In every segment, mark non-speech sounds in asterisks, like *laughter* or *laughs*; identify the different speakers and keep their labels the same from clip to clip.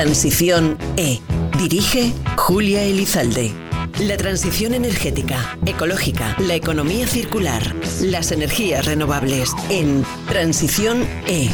Speaker 1: Transición E. Dirige Julia Elizalde. La transición energética, ecológica, la economía circular, las energías renovables en Transición E.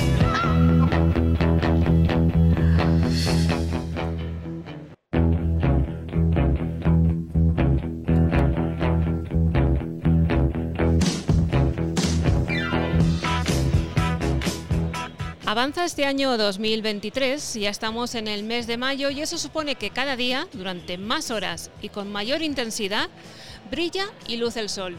Speaker 2: Avanza este año 2023, ya estamos en el mes de mayo y eso supone que cada día, durante más horas y con mayor intensidad, brilla y luce el sol.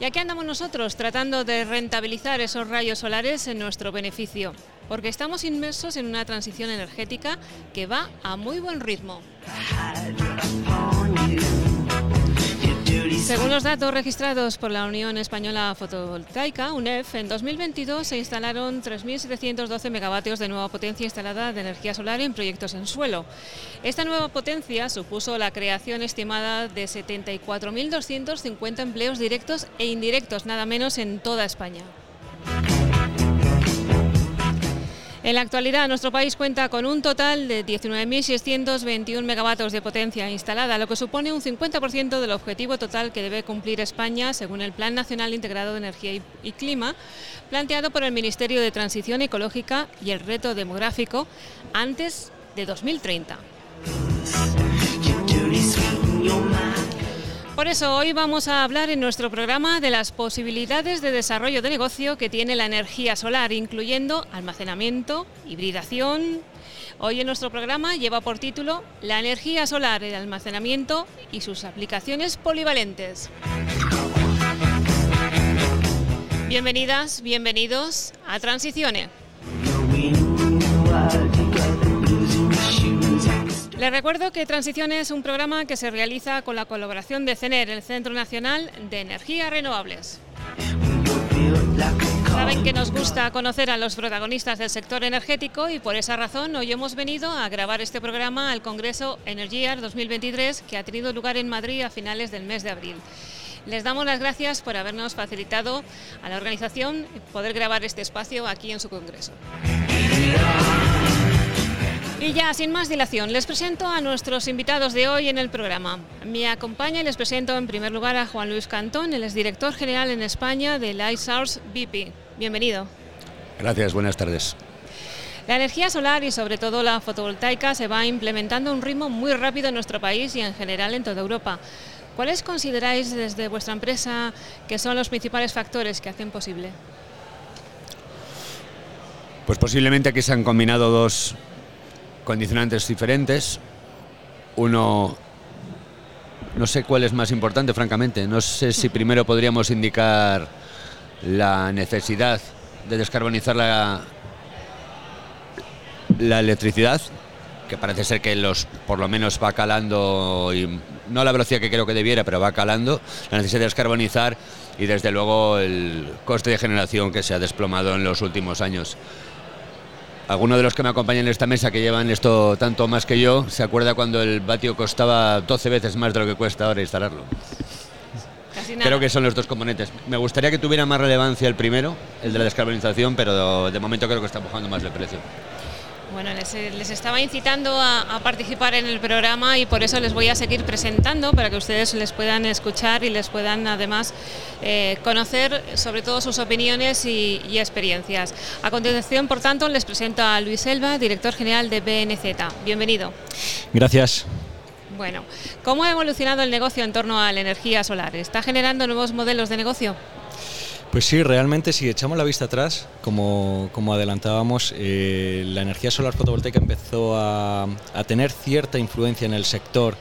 Speaker 2: Y aquí andamos nosotros tratando de rentabilizar esos rayos solares en nuestro beneficio, porque estamos inmersos en una transición energética que va a muy buen ritmo. Según los datos registrados por la Unión Española Fotovoltaica, UNEF, en 2022 se instalaron 3.712 megavatios de nueva potencia instalada de energía solar en proyectos en suelo. Esta nueva potencia supuso la creación estimada de 74.250 empleos directos e indirectos, nada menos en toda España. En la actualidad, nuestro país cuenta con un total de 19.621 megavatios de potencia instalada, lo que supone un 50% del objetivo total que debe cumplir España según el Plan Nacional Integrado de Energía y Clima, planteado por el Ministerio de Transición Ecológica y el Reto Demográfico antes de 2030. Por eso hoy vamos a hablar en nuestro programa de las posibilidades de desarrollo de negocio que tiene la energía solar, incluyendo almacenamiento, hibridación. Hoy en nuestro programa lleva por título La energía solar, el almacenamiento y sus aplicaciones polivalentes. Bienvenidas, bienvenidos a Transiciones. Les recuerdo que Transición es un programa que se realiza con la colaboración de CENER, el Centro Nacional de Energías Renovables. Saben que nos gusta conocer a los protagonistas del sector energético y por esa razón hoy hemos venido a grabar este programa al Congreso Energías 2023 que ha tenido lugar en Madrid a finales del mes de abril. Les damos las gracias por habernos facilitado a la organización poder grabar este espacio aquí en su Congreso. Y ya, sin más dilación, les presento a nuestros invitados de hoy en el programa. Me acompaña y les presento en primer lugar a Juan Luis Cantón, el director general en España de Lightsource BP. Bienvenido.
Speaker 3: Gracias, buenas tardes.
Speaker 2: La energía solar y sobre todo la fotovoltaica se va implementando a un ritmo muy rápido en nuestro país y en general en toda Europa. ¿Cuáles consideráis desde vuestra empresa que son los principales factores que hacen posible?
Speaker 3: Pues posiblemente aquí se han combinado dos condicionantes diferentes. Uno, no sé cuál es más importante, francamente. No sé si *laughs* primero podríamos indicar la necesidad de descarbonizar la, la electricidad, que parece ser que los por lo menos va calando, y no a la velocidad que creo que debiera, pero va calando, la necesidad de descarbonizar y desde luego el coste de generación que se ha desplomado en los últimos años. Alguno de los que me acompañan en esta mesa, que llevan esto tanto más que yo, se acuerda cuando el vatio costaba 12 veces más de lo que cuesta ahora instalarlo. Creo que son los dos componentes. Me gustaría que tuviera más relevancia el primero, el de la descarbonización, pero de momento creo que está empujando más el precio.
Speaker 2: Bueno, les, estaba incitando a, participar en el programa y por eso les voy a seguir presentando para que ustedes les puedan escuchar y les puedan además eh, conocer sobre todo sus opiniones y, experiencias. A continuación, por tanto, les presento a Luis Elba, director general de BNZ. Bienvenido.
Speaker 4: Gracias.
Speaker 2: Bueno, ¿cómo ha evolucionado el negocio en torno a la energía solar? ¿Está generando nuevos modelos de negocio?
Speaker 4: Pues sí, realmente si echamos la vista atrás, como, adelantábamos, eh, la energía solar fotovoltaica empezó a, tener cierta influencia en el sector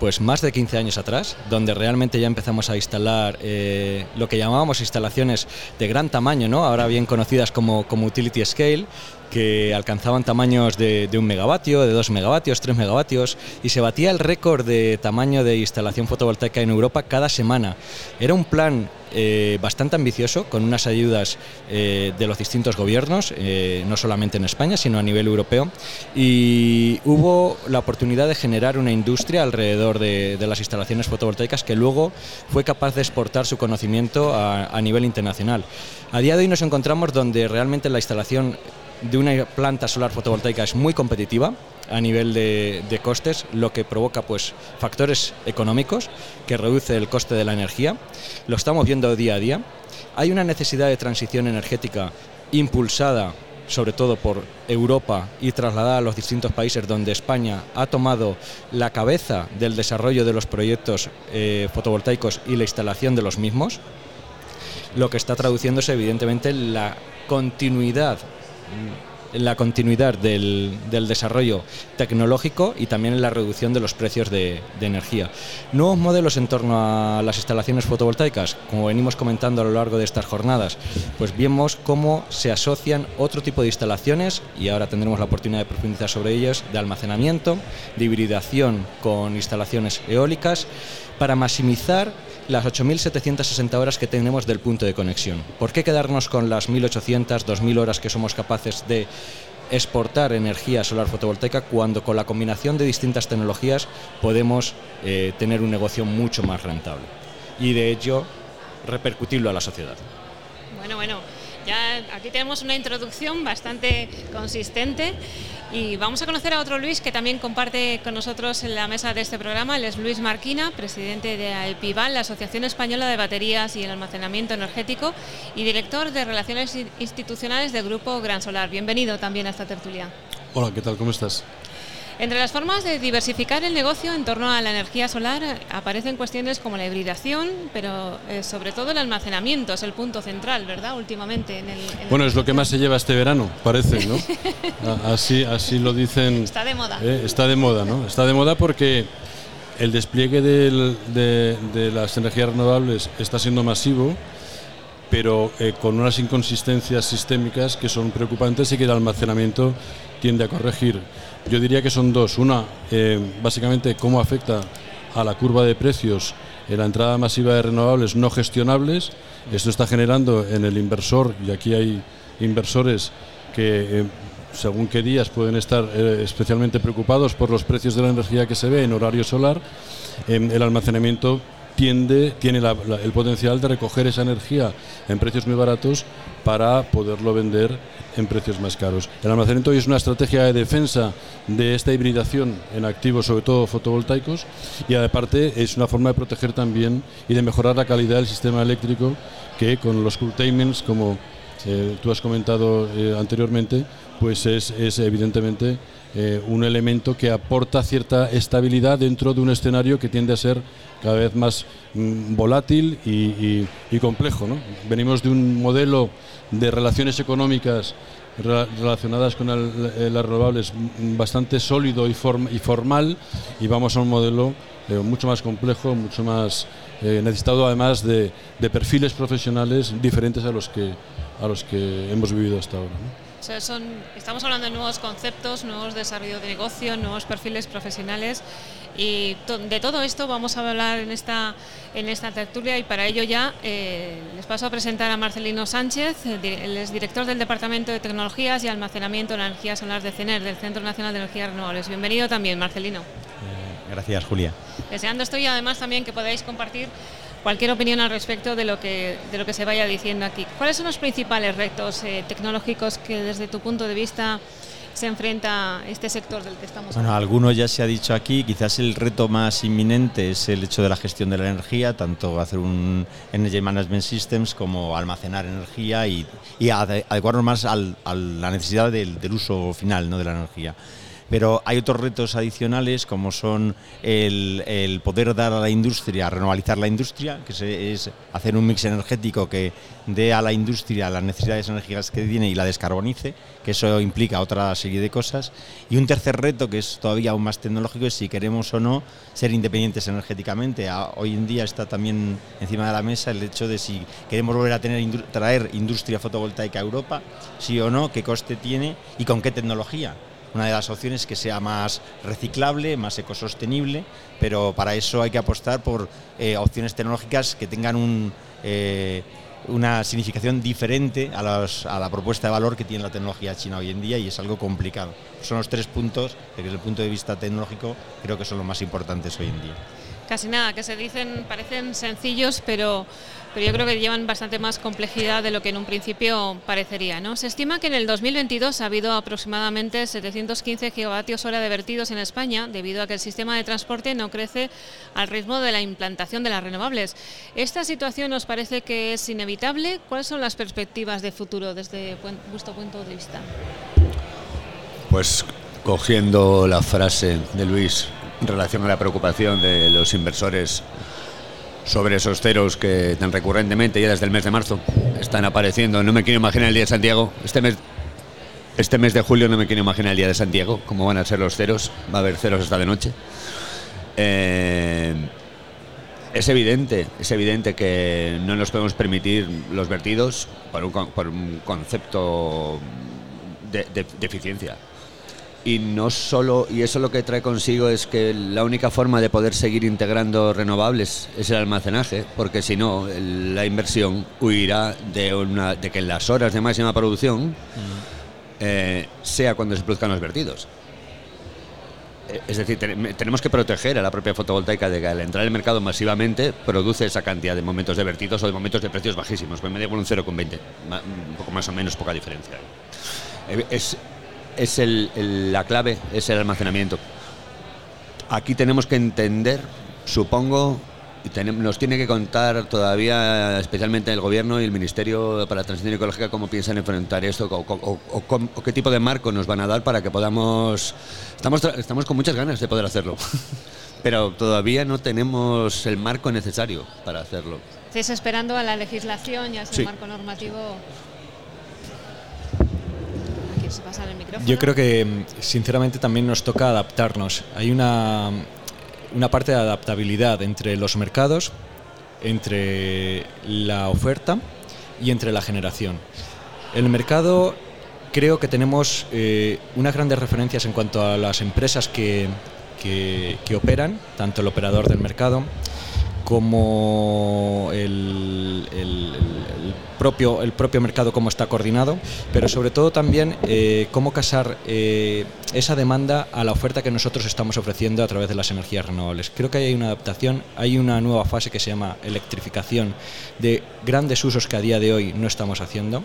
Speaker 4: pues más de 15 años atrás, donde realmente ya empezamos a instalar eh, lo que llamábamos instalaciones de gran tamaño, ¿no? ahora bien conocidas como, como utility scale, que alcanzaban tamaños de, un megavatio, de dos megavatios, tres megavatios, y se batía el récord de tamaño de instalación fotovoltaica en Europa cada semana. Era un plan eh, bastante ambicioso, con unas ayudas eh, de los distintos gobiernos, eh, no solamente en España, sino a nivel europeo, y hubo la oportunidad de generar una industria alrededor de, las instalaciones fotovoltaicas que luego fue capaz de exportar su conocimiento a nivel internacional. A día de hoy nos encontramos donde realmente la instalación de una planta solar fotovoltaica es muy competitiva. a nivel de, costes, lo que provoca pues factores económicos que reduce el coste de la energía. Lo estamos viendo día a día. Hay una necesidad de transición energética impulsada sobre todo por Europa y trasladada a los distintos países donde España ha tomado la cabeza del desarrollo de los proyectos eh, fotovoltaicos y la instalación de los mismos, lo que está traduciéndose evidentemente en la continuidad en la continuidad del, desarrollo tecnológico y también en la reducción de los precios de, energía. Nuevos modelos en torno a las instalaciones fotovoltaicas, como venimos comentando a lo largo de estas jornadas, pues vemos cómo se asocian otro tipo de instalaciones, y ahora tendremos la oportunidad de profundizar sobre ellas, de almacenamiento, de hibridación con instalaciones eólicas, para maximizar las 8.760 horas que tenemos del punto de conexión. ¿Por qué quedarnos con las 1.800, 2.000 horas que somos capaces de exportar energía solar fotovoltaica cuando con la combinación de distintas tecnologías podemos eh, tener un negocio mucho más rentable? Y de ello repercutirlo a la sociedad.
Speaker 2: Bueno, bueno, ya aquí tenemos una introducción bastante consistente y vamos a conocer a otro Luis que también comparte con nosotros en la mesa de este programa. Él es Luis Marquina, presidente de AEPIVAL, la Asociación Española de Baterías y el Almacenamiento Energético, y director de Relaciones Institucionales del Grupo Gran Solar. Bienvenido también a esta tertulia.
Speaker 5: Hola, ¿qué tal? ¿Cómo estás?
Speaker 2: Entre las formas de diversificar el negocio en torno a la energía solar eh, aparecen cuestiones como la hibridación, pero eh, sobre todo el almacenamiento es el punto central, ¿verdad? Últimamente en el.
Speaker 5: bueno, es lo que más se lleva este verano, parece, ¿no? *laughs* así, así lo dicen.
Speaker 2: Está de moda.
Speaker 5: Eh, está de moda, ¿no? Está de moda porque el despliegue de, de, las energías renovables está siendo masivo pero con unas inconsistencias sistémicas que son preocupantes y que el almacenamiento tiende a corregir. Yo diría que son dos. Una, eh, básicamente, cómo afecta a la curva de precios en la entrada masiva de renovables no gestionables. Esto está generando en el inversor, y aquí hay inversores que eh, según qué días pueden estar eh, especialmente preocupados por los precios de la energía que se ve en horario solar, el almacenamiento tiene el potencial de recoger esa energía en precios muy baratos para poderlo vender en precios más caros. El almacenamiento hoy es una estrategia de defensa de esta hibridación en activos, sobre todo fotovoltaicos, y aparte es una forma de proteger también y de mejorar la calidad del sistema eléctrico que con los curtailments, como eh, tú has comentado eh, anteriormente, pues es, es evidentemente eh, un elemento que aporta cierta estabilidad dentro de un escenario que tiende a ser cada vez más mm, volátil y, complejo. Venimos de un modelo de relaciones económicas relacionadas con eh, las renovables bastante sólido y, formal y vamos a un modelo eh, mucho más complejo, mucho más necesitado además de, perfiles profesionales diferentes a los que, a los que hemos vivido hasta ahora
Speaker 2: son, estamos hablando de nuevos conceptos, nuevos desarrollos de negocio, nuevos perfiles profesionales y de todo esto vamos a hablar en esta, en esta tertulia y para ello ya eh, les paso a presentar a Marcelino Sánchez, él es director del Departamento de Tecnologías y Almacenamiento de Energía Solar de CENER, del Centro Nacional de Energías Renovables. Bienvenido también, Marcelino. Eh,
Speaker 6: gracias, Julia.
Speaker 2: Deseando estoy además también que podáis compartir cualquier opinión al respecto de lo que, de lo que se vaya diciendo aquí. ¿Cuáles son los principales retos eh, tecnológicos que desde tu punto de vista se enfrenta este sector del que estamos
Speaker 6: hablando? Bueno, algunos ya se ha dicho aquí, quizás el reto más inminente es el hecho de la gestión de la energía, tanto hacer un Energy Management Systems como almacenar energía y, adecuarnos más a la necesidad del, del uso final ¿no? de la energía pero hay otros retos adicionales como son el, poder dar a la industria, renovalizar la industria, que es hacer un mix energético que dé a la industria las necesidades energéticas que tiene y la descarbonice, que eso implica otra serie de cosas. Y un tercer reto, que es todavía aún más tecnológico, es si queremos o no ser independientes energéticamente. Hoy en día está también encima de la mesa el hecho de si queremos volver a tener, traer industria fotovoltaica a Europa, sí o no, qué coste tiene y con qué tecnología una de las opciones es que sea más reciclable, más ecosostenible, pero para eso hay que apostar por eh, opciones tecnológicas que tengan eh, una significación diferente a, la propuesta de valor que tiene la tecnología china hoy en día y es algo complicado. Son los tres puntos que desde el punto de vista tecnológico creo que son los más importantes hoy en día.
Speaker 2: Casi nada, que se dicen, parecen sencillos, pero pero yo creo que llevan bastante más complejidad de lo que en un principio parecería. ¿no? Se estima que en el 2022 ha habido aproximadamente 715 gigavatios hora de vertidos en España, debido a que el sistema de transporte no crece al ritmo de la implantación de las renovables. ¿Esta situación nos parece que es inevitable? ¿Cuáles son las perspectivas de futuro desde vuestro punto de vista?
Speaker 3: Pues cogiendo la frase de Luis en relación a la preocupación de los inversores sobre esos ceros que tan recurrentemente ya desde el mes de marzo están apareciendo. No me quiero imaginar el día de Santiago. Este mes, este mes de julio no me quiero imaginar el día de Santiago, cómo van a ser los ceros. Va a haber ceros hasta de noche. Eh, es evidente, es evidente que no nos podemos permitir los vertidos por un, concepto de eficiencia y no solo y eso lo que trae consigo es que la única forma de poder seguir integrando renovables es el almacenaje porque si no la inversión huirá de una de que en las horas de máxima producción mm. eh, sea cuando se produzcan los vertidos eh, es decir, tenemos que proteger a la propia fotovoltaica de que al entrar en el mercado masivamente produce esa cantidad de momentos de vertidos o de momentos de precios bajísimos. Pues me da un 0,20, un poco más o menos, poca diferencia. Eh, es, es el, la clave, es el almacenamiento. Aquí tenemos que entender, supongo, y nos tiene que contar todavía, especialmente el Gobierno y el Ministerio para la Transición Ecológica, cómo piensan enfrentar esto o, qué tipo de marco nos van a dar para que podamos... Estamos, estamos con muchas ganas de poder hacerlo, *laughs* pero todavía no tenemos el marco necesario para hacerlo.
Speaker 2: ¿Estáis esperando a la legislación y a ese marco normativo?
Speaker 4: Yo creo que, sinceramente, también nos toca adaptarnos. Hay una, una parte de adaptabilidad entre los mercados, entre la oferta y entre la generación. El mercado creo que tenemos eh, unas grandes referencias en cuanto a las empresas que, que, que, operan, tanto el operador del mercado como el, el propio mercado, cómo está coordinado, pero sobre todo también eh, cómo casar eh, esa demanda a la oferta que nosotros estamos ofreciendo a través de las energías renovables. Creo que hay una adaptación, hay una nueva fase que se llama electrificación de grandes usos que a día de hoy no estamos haciendo.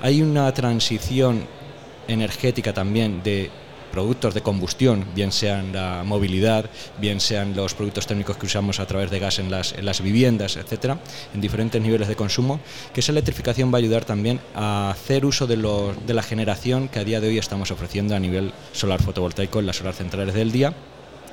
Speaker 4: Hay una transición energética también de productos de combustión, bien sean la movilidad, bien sean los productos térmicos que usamos a través de gas en las, en las viviendas, etcétera, en diferentes niveles de consumo, que esa electrificación va a ayudar también a hacer uso de, de la generación que a día de hoy estamos ofreciendo a nivel solar fotovoltaico en las centrales del día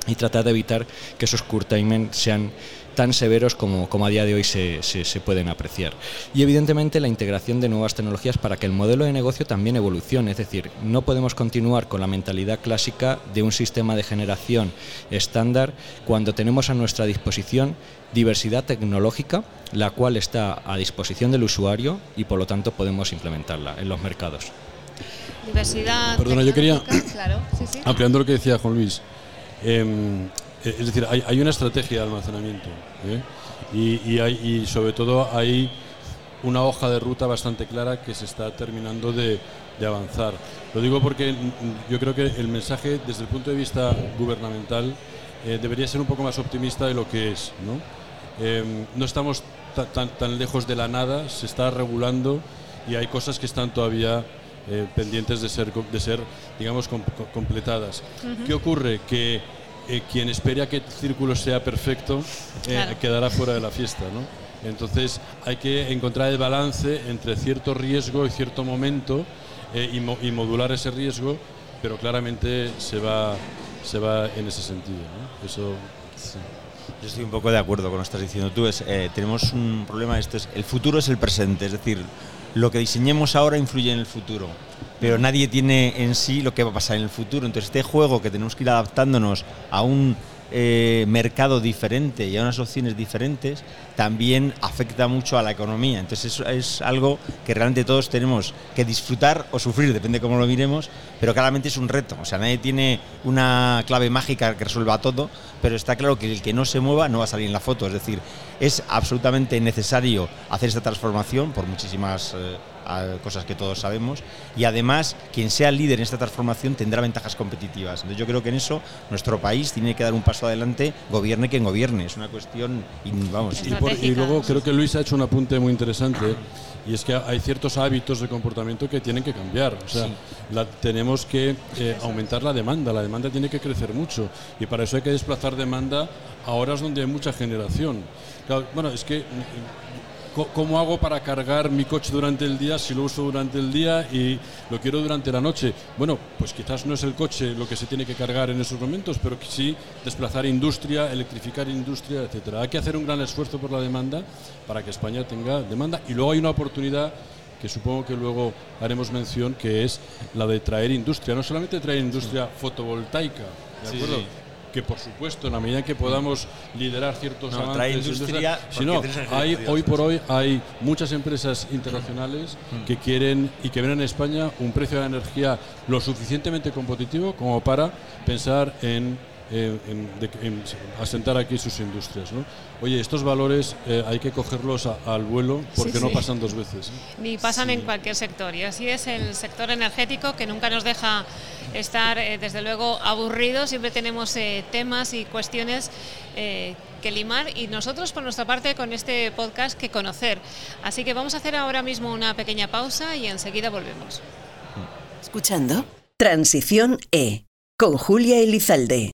Speaker 4: y tratar de evitar que esos curtailment sean tan severos como, como a día de hoy se, se, pueden apreciar. Y evidentemente la integración de nuevas tecnologías para que el modelo de negocio también evolucione, es decir, no podemos continuar con la mentalidad clásica de un sistema de generación estándar cuando tenemos a nuestra disposición diversidad tecnológica, la cual está a disposición del usuario y por lo tanto podemos implementarla en los mercados.
Speaker 2: Diversidad.
Speaker 5: Perdona, yo quería, ampliando lo que decía Juan Luis, eh, es decir, hay, una estrategia de almacenamiento ¿eh? y, hay, sobre todo hay una hoja de ruta bastante clara que se está terminando de, avanzar. Lo digo porque yo creo que el mensaje desde el punto de vista gubernamental eh, debería ser un poco más optimista de lo que es. No, no estamos tan, lejos de la nada, se está regulando y hay cosas que están todavía pendientes de ser, de ser digamos, completadas. ¿Qué ocurre? Que eh, quien espera que el círculo sea perfecto eh, quedará fuera de la fiesta. ¿no? Entonces hay que encontrar el balance entre cierto riesgo y cierto momento eh, y, modular ese riesgo, pero claramente se va, se va en ese sentido. Eso,
Speaker 6: Yo estoy un poco de acuerdo con lo que estás diciendo tú. Es, tenemos un problema, esto es, el futuro es el presente, es decir, lo que diseñemos ahora influye en el futuro pero nadie tiene en sí lo que va a pasar en el futuro. Entonces este juego que tenemos que ir adaptándonos a un eh, mercado diferente y a unas opciones diferentes, también afecta mucho a la economía. Entonces eso es algo que realmente todos tenemos que disfrutar o sufrir, depende de cómo lo miremos, pero claramente es un reto. O sea, nadie tiene una clave mágica que resuelva todo, pero está claro que el que no se mueva no va a salir en la foto. Es decir, es absolutamente necesario hacer esta transformación por muchísimas... Eh, a cosas que todos sabemos, y además quien sea líder en esta transformación tendrá ventajas competitivas. Entonces yo creo que en eso nuestro país tiene que dar un paso adelante, gobierne quien gobierne. Es una cuestión, y, vamos,
Speaker 5: y, por- y luego creo que Luis ha hecho un apunte muy interesante y es que hay ciertos hábitos de comportamiento que tienen que cambiar. O sea, la- tenemos que eh, aumentar la demanda, la demanda tiene que crecer mucho y para eso hay que desplazar demanda a horas donde hay mucha generación. Claro, bueno, es que ¿Cómo hago para cargar mi coche durante el día si lo uso durante el día y lo quiero durante la noche? Bueno, pues quizás no es el coche lo que se tiene que cargar en esos momentos, pero sí desplazar industria, electrificar industria, etcétera. Hay que hacer un gran esfuerzo por la demanda para que España tenga demanda y luego hay una oportunidad que supongo que luego haremos mención, que es la de traer industria, no solamente traer industria fotovoltaica, ¿de
Speaker 6: Sí,
Speaker 5: acuerdo?
Speaker 6: sí.
Speaker 5: Que por supuesto, en la medida en que podamos liderar ciertos
Speaker 6: No,
Speaker 5: avances,
Speaker 6: industria
Speaker 5: sino hay hoy por hoy hay muchas empresas internacionales que quieren y que ven en España un precio de la energía lo suficientemente competitivo como para pensar en, en- en- de- en asentar aquí sus industrias. ¿no? Oye, estos valores eh, hay que cogerlos a- al vuelo porque
Speaker 2: Sí,
Speaker 5: no pasan dos veces.
Speaker 2: Ni pasan en cualquier sector. Y así es el sector energético que nunca nos deja estar, eh, desde luego, aburridos. Siempre tenemos eh, temas y cuestiones eh, que limar y nosotros, por nuestra parte, con este podcast que conocer. Así que vamos a hacer ahora mismo una pequeña pausa y enseguida volvemos.
Speaker 1: Escuchando Transición E con Julia Elizalde.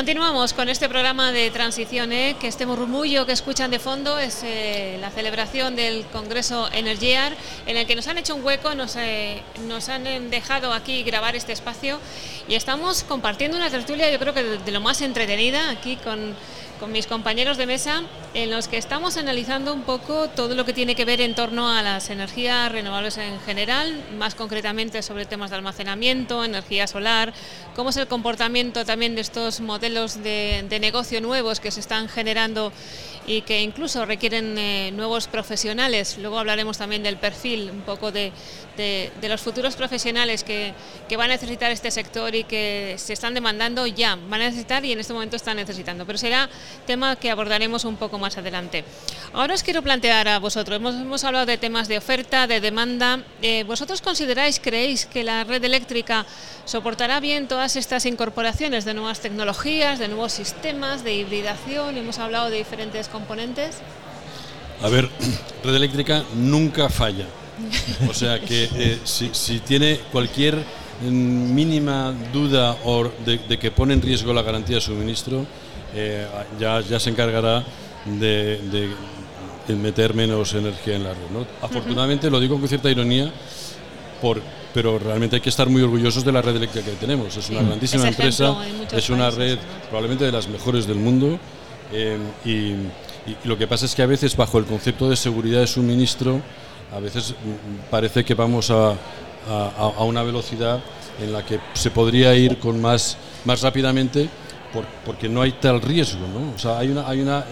Speaker 2: Continuamos con este programa de transición, ¿eh? que este murmullo que escuchan de fondo es eh, la celebración del Congreso Energiar, en el que nos han hecho un hueco, nos, eh, han dejado aquí grabar este espacio y estamos compartiendo una tertulia, yo creo que de lo más entretenida aquí con, con mis compañeros de mesa, en los que estamos analizando un poco todo lo que tiene que ver en torno a las energías renovables en general, más concretamente sobre temas de almacenamiento, energía solar, cómo es el comportamiento también de estos modelos de, negocio nuevos que se están generando y que incluso requieren eh, nuevos profesionales. Luego hablaremos también del perfil, un poco de, de- los futuros profesionales que, que va a necesitar este sector y que se están demandando ya, van a necesitar y en este momento están necesitando. Pero será tema que abordaremos un poco más adelante. Ahora os quiero plantear a vosotros, hemos, hemos hablado de temas de oferta, de demanda. Eh, ¿Vosotros consideráis, creéis que la red eléctrica soportará bien todas estas incorporaciones de nuevas tecnologías, de nuevos sistemas, de hibridación? Hemos hablado de diferentes.
Speaker 5: A ver, *clears throat* red eléctrica nunca falla. O sea que *laughs* eh, si, si tiene cualquier mm, mínima duda o de, de que pone en riesgo la garantía de suministro, eh, ya, ya se encargará de, de- de meter menos energía en la red. ¿no? Afortunadamente, lo digo con cierta ironía, por, pero realmente hay que estar muy orgullosos de la red eléctrica que tenemos. Es una grandísima
Speaker 2: Es
Speaker 5: empresa, es una
Speaker 2: países,
Speaker 5: red probablemente de las mejores del mundo. eh, y, y lo que pasa es que a veces bajo el concepto de seguridad de suministro, a veces mm, parece que vamos a, a- una velocidad en la que se podría ir con más, más rápidamente por- porque no hay tal riesgo. ¿no? O sea, hay una, hay una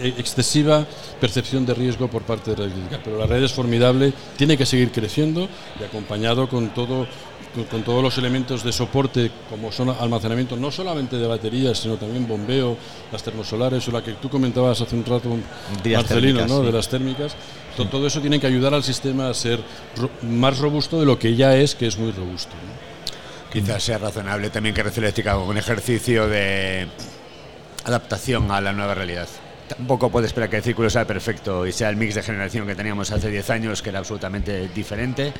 Speaker 5: eh, excesiva percepción de riesgo por parte de la red pero la red es formidable, tiene que seguir creciendo y acompañado con todo con, con todos los elementos de soporte como son almacenamiento no solamente de baterías sino también bombeo, las termosolares o la que tú comentabas hace un rato
Speaker 6: De las
Speaker 5: Marcelino,
Speaker 6: térmicas,
Speaker 5: ¿no?
Speaker 6: sí.
Speaker 5: de las térmicas. To- Todo eso tiene que ayudar al sistema a ser ro- más robusto de lo que ya es, que es muy robusto. ¿no?
Speaker 3: Quizás sea razonable también que Red Eléctrica haga un ejercicio de adaptación a la nueva realidad. Tampoco puede esperar que el círculo sea perfecto y sea el mix de generación que teníamos hace 10 años, que era absolutamente diferente.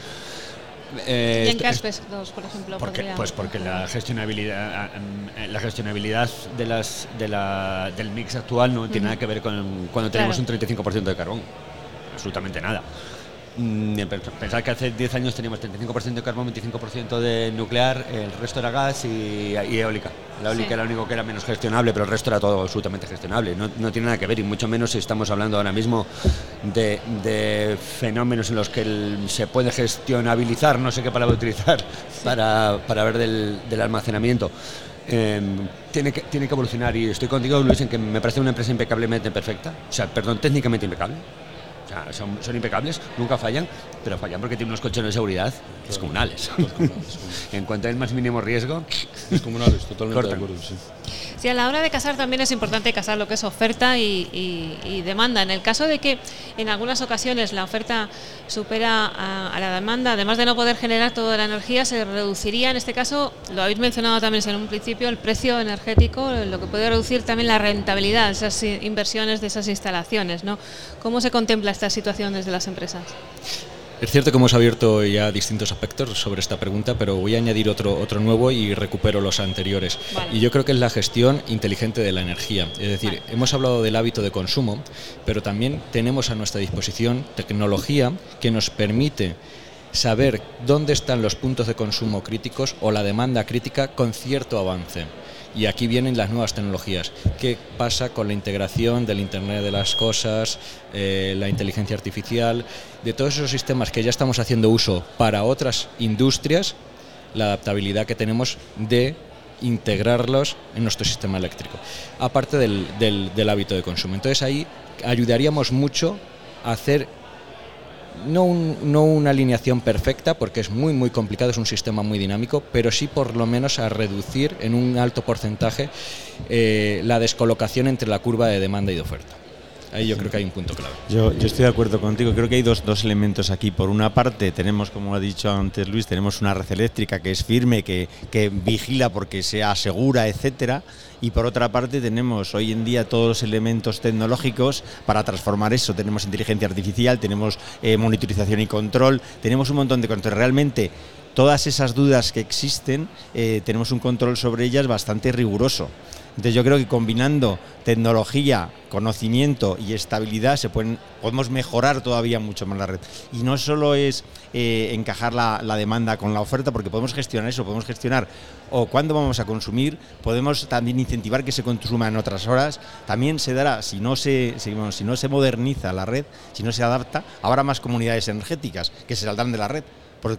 Speaker 3: Eh,
Speaker 2: ¿Y en
Speaker 3: es-
Speaker 2: aspectos, por ejemplo?
Speaker 3: porque,
Speaker 2: podría-
Speaker 3: pues porque la gestionabilidad, eh, la gestionabilidad de las, de la- del mix actual no tiene nada que ver con cuando tenemos
Speaker 2: Claro.
Speaker 3: un 35% de carbón. Absolutamente nada. Mm, pe- Pensar que hace 10 años teníamos 35% de carbón, 25% de nuclear, el resto era gas y, y eólica. La eólica
Speaker 2: Sí.
Speaker 3: era lo único que era menos gestionable, pero el resto era todo absolutamente gestionable. No, no tiene nada que ver, y mucho menos si estamos hablando ahora mismo de, de fenómenos en los que el- se puede gestionabilizar, no sé qué palabra utilizar, para, para ver del, del almacenamiento. Eh, tiene, que, tiene que evolucionar y estoy contigo, Luis, en que me parece una empresa impecablemente perfecta, o sea, perdón, técnicamente impecable. Sea, son, son impecables, nunca fallan, pero fallan porque tienen unos colchones de seguridad descomunales. en cuanto hay el más mínimo riesgo,
Speaker 5: Descomunales, totalmente
Speaker 3: Cortan.
Speaker 5: de acuerdo. Sí.
Speaker 2: Sí, a la hora de casar también es importante casar lo que es oferta y, y- y demanda. En el caso de que en algunas ocasiones la oferta supera a, a la demanda, además de no poder generar toda la energía, se reduciría, en este caso, lo habéis mencionado también en un principio, el precio energético, lo que puede reducir también la rentabilidad de esas inversiones, de esas instalaciones. ¿no? ¿Cómo se contempla esta situación desde las empresas?
Speaker 4: Es cierto que hemos abierto ya distintos aspectos sobre esta pregunta, pero voy a añadir otro, otro nuevo y recupero los anteriores.
Speaker 2: Vale.
Speaker 4: Y yo creo que es la gestión inteligente de la energía. Es decir,
Speaker 2: Vale.
Speaker 4: hemos hablado del hábito de consumo, pero también tenemos a nuestra disposición tecnología que nos permite saber dónde están los puntos de consumo críticos o la demanda crítica con cierto avance. Y aquí vienen las nuevas tecnologías. ¿Qué pasa con la integración del Internet de las Cosas, eh, la inteligencia artificial, de todos esos sistemas que ya estamos haciendo uso para otras industrias, la adaptabilidad que tenemos de integrarlos en nuestro sistema eléctrico, aparte del, del- del hábito de consumo. Entonces ahí ayudaríamos mucho a hacer no, no una alineación perfecta, porque es muy, muy complicado, es un sistema muy dinámico, pero sí por lo menos a reducir en un alto porcentaje eh, la descolocación entre la curva de demanda y de oferta. Ahí yo creo que hay un punto clave.
Speaker 6: Yo, estoy de acuerdo contigo. Creo que hay dos, dos elementos aquí. Por una parte, tenemos, como ha dicho antes Luis, tenemos una red eléctrica que es firme, que, que vigila porque sea segura, etcétera. Y por otra parte, tenemos hoy en día todos los elementos tecnológicos para transformar eso. Tenemos inteligencia artificial, tenemos eh, monitorización y control, tenemos un montón de control. Realmente, todas esas dudas que existen, eh, tenemos un control sobre ellas bastante riguroso. Entonces yo creo que combinando tecnología, conocimiento y estabilidad se pueden, podemos mejorar todavía mucho más la red. Y no solo es eh, encajar la, demanda con la oferta, porque podemos gestionar eso, podemos gestionar o cuándo vamos a consumir, podemos también incentivar que se consuma en otras horas. También se dará, si no se, si, si no se moderniza la red, si no se adapta, habrá más comunidades energéticas que se saldrán de la red.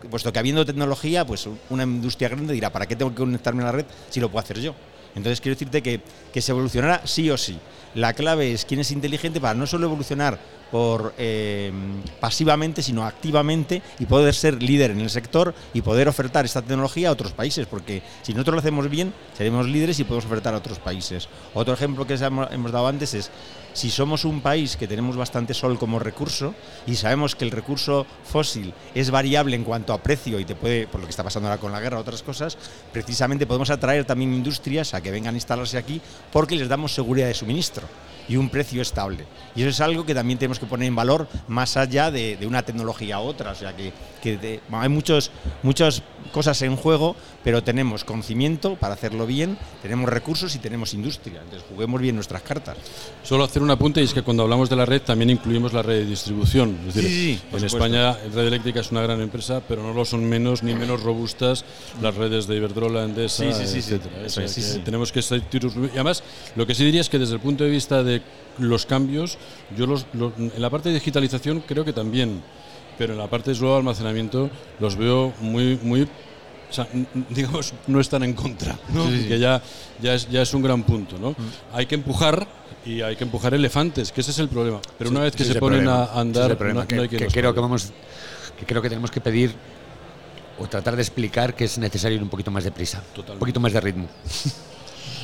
Speaker 6: Puesto que habiendo tecnología, pues una industria grande dirá, ¿para qué tengo que conectarme a la red si lo puedo hacer yo? Entonces quiero decirte que, que se evolucionará sí o sí. La clave es quién es inteligente para no solo evolucionar por eh, pasivamente, sino activamente y poder ser líder en el sector y poder ofertar esta tecnología a otros países, porque si nosotros lo hacemos bien, seremos líderes y podemos ofertar a otros países. Otro ejemplo que hemos dado antes es si somos un país que tenemos bastante sol como recurso y sabemos que el recurso fósil es variable en cuanto a precio y te puede, por lo que está pasando ahora con la guerra, otras cosas, precisamente podemos atraer también industrias a que vengan a instalarse aquí porque les damos seguridad de suministro y un precio estable. Y eso es algo que también tenemos que poner en valor más allá de, una tecnología a otra. O sea que, hay muchos, muchas cosas en juego, pero tenemos conocimiento para hacerlo bien, tenemos recursos y tenemos industria. Entonces juguemos bien nuestras cartas.
Speaker 5: Solo hacer un apunte y es que cuando hablamos de la red también incluimos la red de distribución. Es decir,
Speaker 6: Sí, sí,
Speaker 5: en
Speaker 6: supuesto.
Speaker 5: España Red Eléctrica es una gran empresa, pero no lo son menos ni menos robustas las redes de Iberdrola, Endesa,
Speaker 6: Sí, sí, sí, sí.
Speaker 5: etcétera.
Speaker 6: Eso
Speaker 5: O sea
Speaker 6: es, sí,
Speaker 5: que
Speaker 6: sí.
Speaker 5: Tenemos que tiros- y además lo que sí diría es que desde el punto de vista de los cambios, yo los, los- en la parte de digitalización creo que también, pero en la parte de suelo almacenamiento los veo muy muy sea, digamos, *laughs* no están en contra, ¿no? que ya, ya, es, ya es un gran punto. ¿no? Hay que empujar y hay que empujar elefantes, que ese es el problema. Pero una vez que se ponen
Speaker 3: problema.
Speaker 5: a andar, no,
Speaker 3: que,
Speaker 5: no hay
Speaker 3: que
Speaker 5: los
Speaker 3: creo que vamos que creo que tenemos que pedir o tratar de explicar que es necesario ir un poquito más de prisa,
Speaker 5: Totalmente.
Speaker 3: un poquito más de ritmo. *laughs*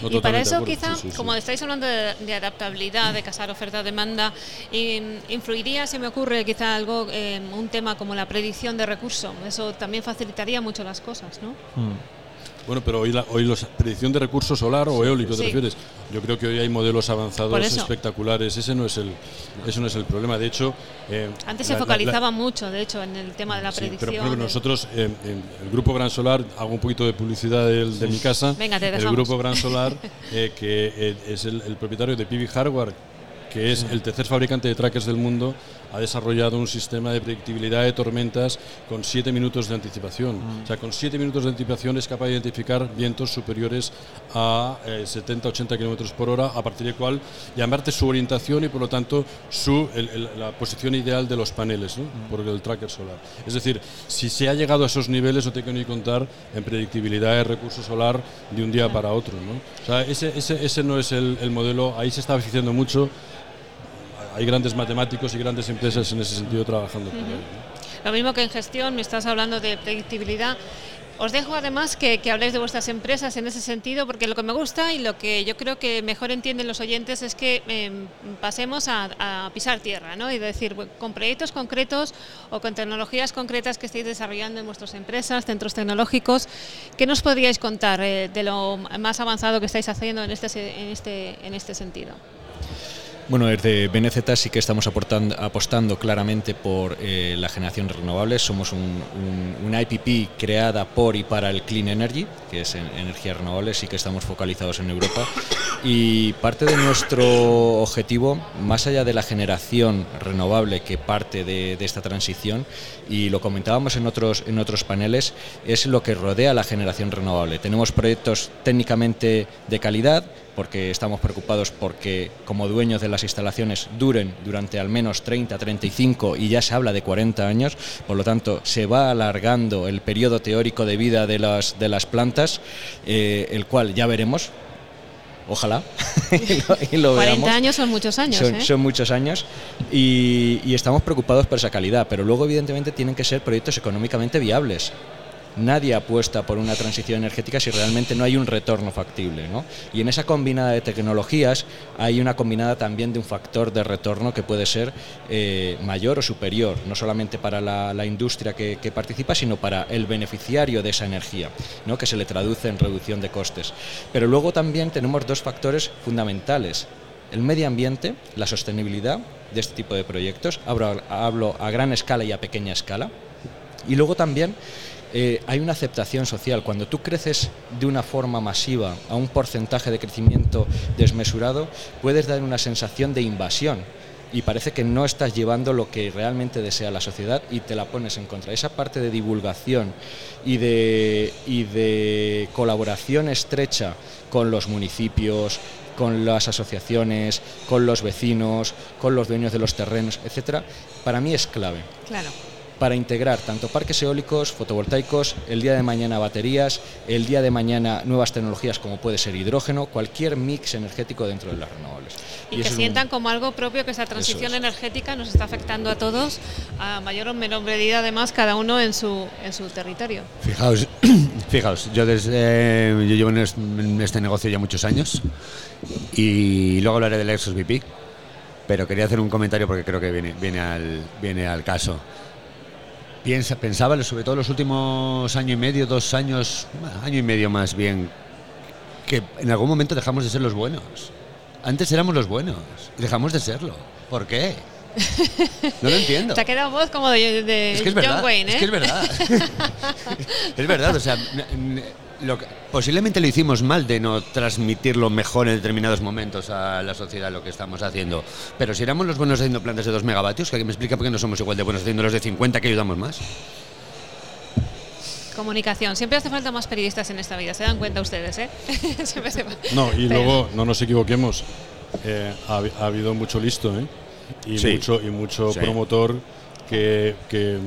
Speaker 5: No,
Speaker 2: y para eso
Speaker 5: acuerdo.
Speaker 2: quizá,
Speaker 5: Sí, sí, sí.
Speaker 2: como estáis hablando de, de adaptabilidad, de casar oferta-demanda, in- influiría, se me ocurre quizá algo, eh, un tema como la predicción de recursos. Eso también facilitaría mucho las cosas, ¿no?
Speaker 5: Bueno, pero hoy, la, hoy la predicción de recursos solar o eólico, ¿te
Speaker 2: Sí.
Speaker 5: refieres? Yo creo que hoy hay modelos avanzados
Speaker 2: eso.
Speaker 5: espectaculares. Ese no es el, ese no es el problema. De hecho, eh,
Speaker 2: Antes
Speaker 5: la-
Speaker 2: se focalizaba
Speaker 5: la-
Speaker 2: mucho, de hecho, en el tema de la
Speaker 5: Sí,
Speaker 2: predicción.
Speaker 5: pero ejemplo,
Speaker 2: de-
Speaker 5: nosotros, eh, en el Grupo Gran Solar, hago un poquito de publicidad de, mi casa.
Speaker 2: Venga, te
Speaker 5: el. Grupo Gran Solar, *laughs* eh, que eh, es el, el propietario de PV Hardware, que es el tercer fabricante de trackers del mundo, ha desarrollado un sistema de predictibilidad de tormentas con 7 minutos de anticipación. O sea, con 7 minutos de anticipación es capaz de identificar vientos superiores a 70-80 kilómetros por hora, a partir del cual llamarte su orientación y por lo tanto su, el- el- la posición ideal de los paneles ¿no? por el tracker solar. Es decir, si se ha llegado a esos niveles, no tengo que ni contar en predictibilidad de recurso solar de un día para otro. ¿no? O sea, ese, ese, ese no es el, el modelo, ahí se está beneficiando mucho hay grandes matemáticos y grandes empresas en ese sentido trabajando ello.
Speaker 2: Lo mismo que en gestión, me estás hablando de predictibilidad. Os dejo además que, que, habléis de vuestras empresas en ese sentido, porque lo que me gusta y lo que yo creo que mejor entienden los oyentes es que eh, pasemos a, a, pisar tierra, ¿no? Y decir, con proyectos concretos o con tecnologías concretas que estáis desarrollando en vuestras empresas, centros tecnológicos, ¿qué nos podríais contar eh, de lo más avanzado que estáis haciendo en este, en este, en este sentido?
Speaker 4: Bueno, desde BNZ sí que estamos aportando, apostando claramente por eh, la generación renovable. Somos un, un, una IPP creada por y para el Clean Energy, que es en, energía renovable, sí que estamos focalizados en Europa. Y parte de nuestro objetivo, más allá de la generación renovable que parte de, de esta transición, y lo comentábamos en otros, en otros paneles, es lo que rodea la generación renovable. Tenemos proyectos técnicamente de calidad, porque estamos preocupados porque como dueños de las instalaciones duren durante al menos 30, 35 y ya se habla de 40 años, por lo tanto se va alargando el periodo teórico de vida de las, de las plantas, eh, el cual ya veremos. Ojalá. *laughs*
Speaker 2: y lo, y lo 40 veamos. años son muchos años.
Speaker 4: Son,
Speaker 2: ¿eh?
Speaker 4: son muchos años y, y estamos preocupados por esa calidad, pero luego evidentemente tienen que ser proyectos económicamente viables nadie apuesta por una transición energética si realmente no hay un retorno factible. ¿no? Y en esa combinada de tecnologías hay una combinada también de un factor de retorno que puede ser eh, mayor o superior, no solamente para la, industria que, participa, sino para el beneficiario de esa energía, ¿no? que se le traduce en reducción de costes. Pero luego también tenemos dos factores fundamentales. El medio ambiente, la sostenibilidad de este tipo de proyectos, hablo a gran escala y a pequeña escala, y luego también eh, hay una aceptación social. Cuando tú creces de una forma masiva a un porcentaje de crecimiento desmesurado, puedes dar una sensación de invasión y parece que no estás llevando lo que realmente desea la sociedad y te la pones en contra. Esa parte de divulgación y de, y de colaboración estrecha con los municipios, con las asociaciones, con los vecinos, con los dueños de los terrenos, etcétera, para mí es clave.
Speaker 2: Claro
Speaker 4: para integrar tanto parques eólicos, fotovoltaicos, el día de mañana baterías, el día de mañana nuevas tecnologías como puede ser hidrógeno, cualquier mix energético dentro de las renovables.
Speaker 2: Y, y que sientan un... como algo propio que esa transición es. energética nos está afectando a todos, a mayor o menor medida además cada uno en su, en su territorio.
Speaker 3: Fijaos, *coughs* fijaos yo, desde, eh, yo llevo en este, negocio ya muchos años y luego hablaré del Exos VP pero quería hacer un comentario porque creo que viene, viene, al, viene al caso. Piensa, pensaba, sobre todo los últimos año y medio, dos años, año y medio más bien, que en algún momento dejamos de ser los buenos. Antes éramos los buenos y dejamos de serlo. ¿Por qué? No lo entiendo. *laughs*
Speaker 2: Te ha quedado voz como de, de
Speaker 3: es que es
Speaker 2: John
Speaker 3: verdad,
Speaker 2: Wayne, ¿eh?
Speaker 3: Es que es verdad. *laughs* es verdad, o sea, lo que, posiblemente lo hicimos mal de no transmitirlo mejor en determinados momentos a la sociedad lo que estamos haciendo. Pero si éramos los buenos haciendo plantas de 2 megavatios, que alguien me explica por qué no somos igual de buenos haciendo los de 50 que ayudamos más.
Speaker 2: Comunicación. Siempre hace falta más periodistas en esta vida, se dan cuenta ustedes, ¿eh? *laughs*
Speaker 5: no, y Pero... luego, no nos equivoquemos, eh, ha, ha, habido mucho listo, ¿eh? Y sí. mucho, y mucho sí. promotor que, que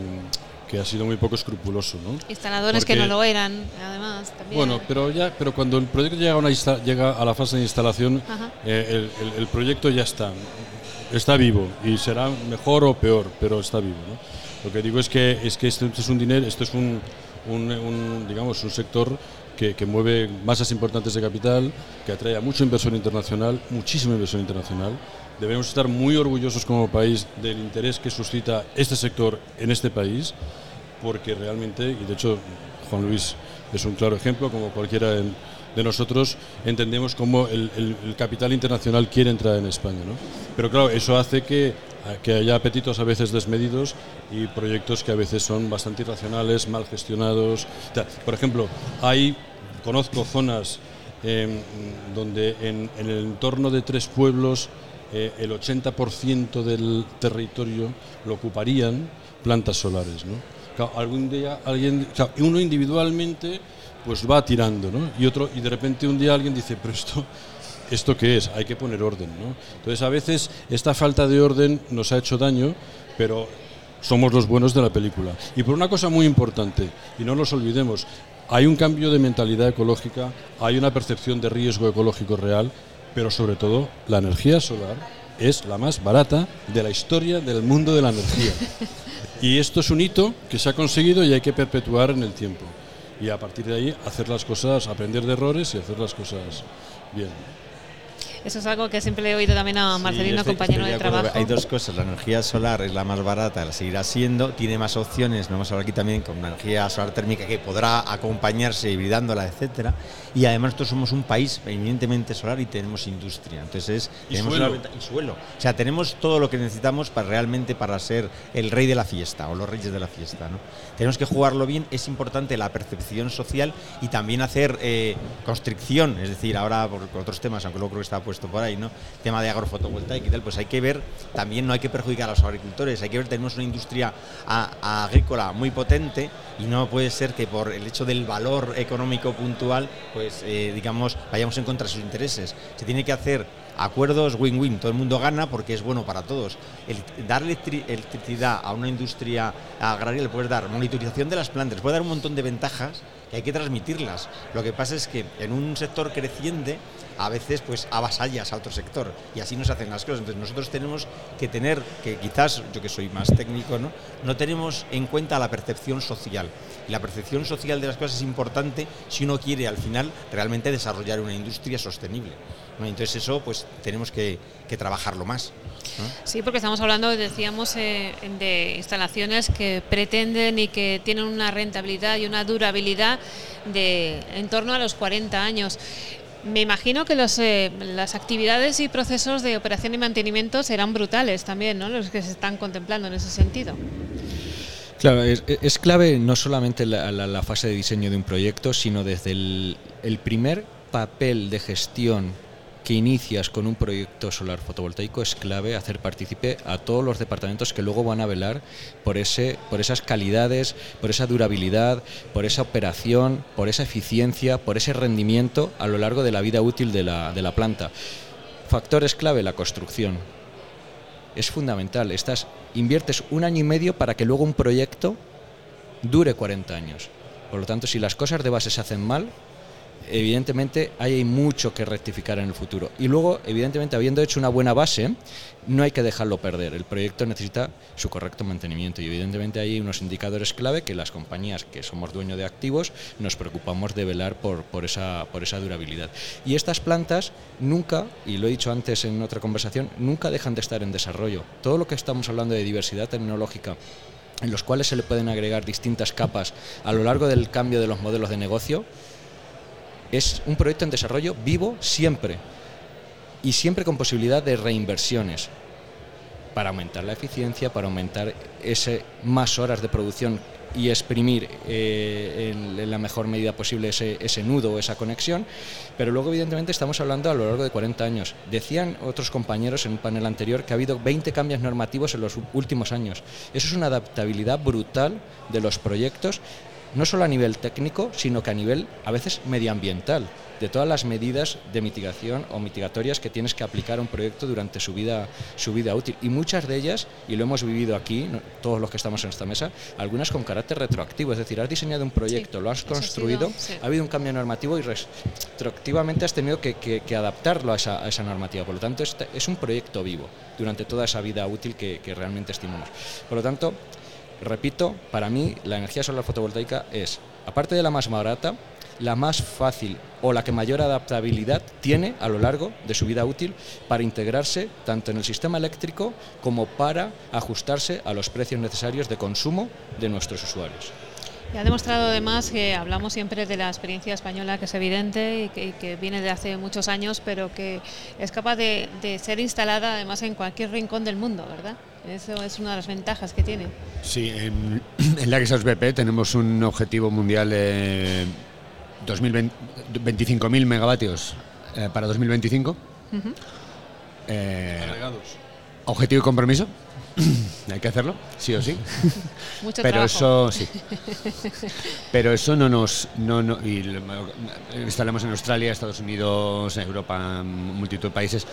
Speaker 5: que ha sido muy poco escrupuloso, ¿no?
Speaker 2: Instaladores Porque, que no lo eran, además. También.
Speaker 5: Bueno, pero ya, pero cuando el proyecto llega a, una llega a la fase de instalación, eh, el, el, el, proyecto ya está, está vivo y será mejor o peor, pero está vivo, ¿no? Lo que digo es que es que esto, es un dinero, esto es un, un, un digamos un sector que, que, mueve masas importantes de capital, que atrae a mucha inversión internacional, muchísima inversión internacional. Debemos estar muy orgullosos como país del interés que suscita este sector en este país, porque realmente, y de hecho Juan Luis es un claro ejemplo, como cualquiera de, nosotros, entendemos cómo el, capital internacional quiere entrar en España. ¿no? Pero claro, eso hace que, que haya apetitos a veces desmedidos y proyectos que a veces son bastante irracionales, mal gestionados. Por ejemplo, hay, conozco zonas eh, donde en, el entorno de tres pueblos eh, el 80% del territorio lo ocuparían plantas solares. ¿no? Claro, día alguien, claro, uno individualmente pues va tirando, ¿no? Y otro y de repente un día alguien dice, pero esto esto qué es, hay que poner orden, ¿no? Entonces a veces esta falta de orden nos ha hecho daño, pero somos los buenos de la película. Y por una cosa muy importante, y no nos olvidemos, hay un cambio de mentalidad ecológica, hay una percepción de riesgo ecológico real, pero sobre todo la energía solar es la más barata de la historia del mundo de la energía. Y esto es un hito que se ha conseguido y hay que perpetuar en el tiempo. Y a partir de ahí hacer las cosas, aprender de errores y hacer las cosas bien.
Speaker 2: Eso es algo que siempre le he oído también a Marcelino,
Speaker 6: estoy-
Speaker 2: compañero
Speaker 6: estoy
Speaker 2: de, trabajo.
Speaker 6: Hay dos cosas. La energía solar es la más barata, la seguirá siendo. Tiene más opciones. No vamos a hablar aquí también con una energía solar térmica que podrá acompañarse hibridándola, etcétera. Y además nosotros somos un país eminentemente solar y tenemos industria. Entonces
Speaker 5: Y
Speaker 6: tenemos
Speaker 5: suelo.
Speaker 6: una y suelo. O sea, tenemos todo lo que necesitamos para realmente para ser el rey de la fiesta o los reyes de la fiesta. ¿no? Tenemos que jugarlo bien. Es importante la percepción social y también hacer eh, constricción. Es decir, ahora por, por otros temas, aunque luego creo que está puesto por ahí, ¿no? Tema de agrofotovoltaica y tal, pues hay que ver, también no hay que perjudicar a los agricultores, hay que ver, tenemos una industria agrícola muy potente y no puede ser que por el hecho del valor económico puntual, pues eh, digamos, vayamos en contra de sus intereses. Se tiene que hacer acuerdos win-win, todo el mundo gana porque es bueno para todos. El dar electri- electricidad a una industria agraria le puedes dar monitorización de las plantas, puede dar un montón de ventajas que hay que transmitirlas. Lo que pasa es que en un sector creciente a veces pues avasallas a otro sector y así no se hacen las cosas. Entonces nosotros tenemos que tener, que quizás yo que soy más técnico, ¿no? no tenemos en cuenta la percepción social. Y la percepción social de las cosas es importante si uno quiere al final realmente desarrollar una industria sostenible. Entonces eso pues tenemos que, que trabajarlo más.
Speaker 2: Sí, porque estamos hablando, decíamos, eh, de instalaciones que pretenden y que tienen una rentabilidad y una durabilidad de en torno a los 40 años. Me imagino que los, eh, las actividades y procesos de operación y mantenimiento serán brutales también, ¿no? Los que se están contemplando en ese sentido.
Speaker 4: Claro, es, es clave no solamente la, la- la fase de diseño de un proyecto, sino desde el, el primer papel de gestión que inicias con un proyecto solar fotovoltaico es clave hacer partícipe a todos los departamentos que luego van a velar por ese por esas calidades, por esa durabilidad, por esa operación, por esa eficiencia, por ese rendimiento a lo largo de la vida útil de la, de la planta. Factores clave, la construcción es fundamental. Estás, inviertes un año y medio para que luego un proyecto dure 40 años. Por lo tanto, si las cosas de base se hacen mal, evidentemente hay mucho que rectificar en el futuro. Y luego, evidentemente, habiendo hecho una buena base, no hay que dejarlo perder. El proyecto necesita su correcto mantenimiento y evidentemente hay unos indicadores clave que las compañías que somos dueños de activos nos preocupamos de velar por, por esa durabilidad. Y estas plantas nunca, y lo he dicho antes en otra conversación, nunca dejan de estar en desarrollo. Todo lo que estamos hablando de diversidad tecnológica, en los cuales se le pueden agregar distintas capas a lo largo del cambio de los modelos de negocio, es un proyecto en desarrollo vivo siempre y siempre con posibilidad de reinversiones para aumentar la eficiencia, para aumentar ese más horas de producción y exprimir eh, en, la mejor medida posible ese, ese nudo o esa conexión, pero luego evidentemente estamos hablando a lo largo de 40 años. Decían otros compañeros en un panel anterior que ha habido 20 cambios normativos en los últimos años. Eso es una adaptabilidad brutal de los proyectos, no solo a nivel técnico, sino que a nivel a veces medioambiental, de todas las medidas de mitigación o mitigatorias que tienes que aplicar a un proyecto durante su vida, su vida útil. Y muchas de ellas, y lo hemos vivido aquí, todos los que estamos en esta mesa, algunas con carácter retroactivo, es decir, has diseñado un proyecto,
Speaker 2: Sí,
Speaker 4: lo has
Speaker 2: eso ha sido,
Speaker 4: construido,
Speaker 2: sí.
Speaker 4: ha habido un cambio normativo y retroactivamente has tenido que, que- que adaptarlo a esa, a esa normativa. Por lo tanto, este es un proyecto vivo durante toda esa vida útil que, que realmente estimamos. Por lo tanto, repito, para mí la energía solar fotovoltaica es, aparte de la más barata, la más fácil o la que mayor adaptabilidad tiene a lo largo de su vida útil para integrarse tanto en el sistema eléctrico como para ajustarse a los precios necesarios de consumo de nuestros usuarios.
Speaker 2: Y ha demostrado además que hablamos siempre de la experiencia española, que es evidente y que, viene de hace muchos años, pero que es capaz de ser instalada además en cualquier rincón del mundo, ¿verdad? Eso es una de las ventajas que tiene.
Speaker 3: Sí, en, *clears throat* en la BP tenemos un objetivo mundial de 2020 25.000 megavatios eh, para 2025. Eh,
Speaker 5: Agregados.
Speaker 3: objetivo y compromiso. *clears throat* Hay que hacerlo, sí o sí. *laughs*
Speaker 2: Mucho
Speaker 3: Pero
Speaker 2: trabajo.
Speaker 3: eso sí. Pero eso no nos. No, no, y instalamos en Australia, Estados Unidos, Europa, multitud de países.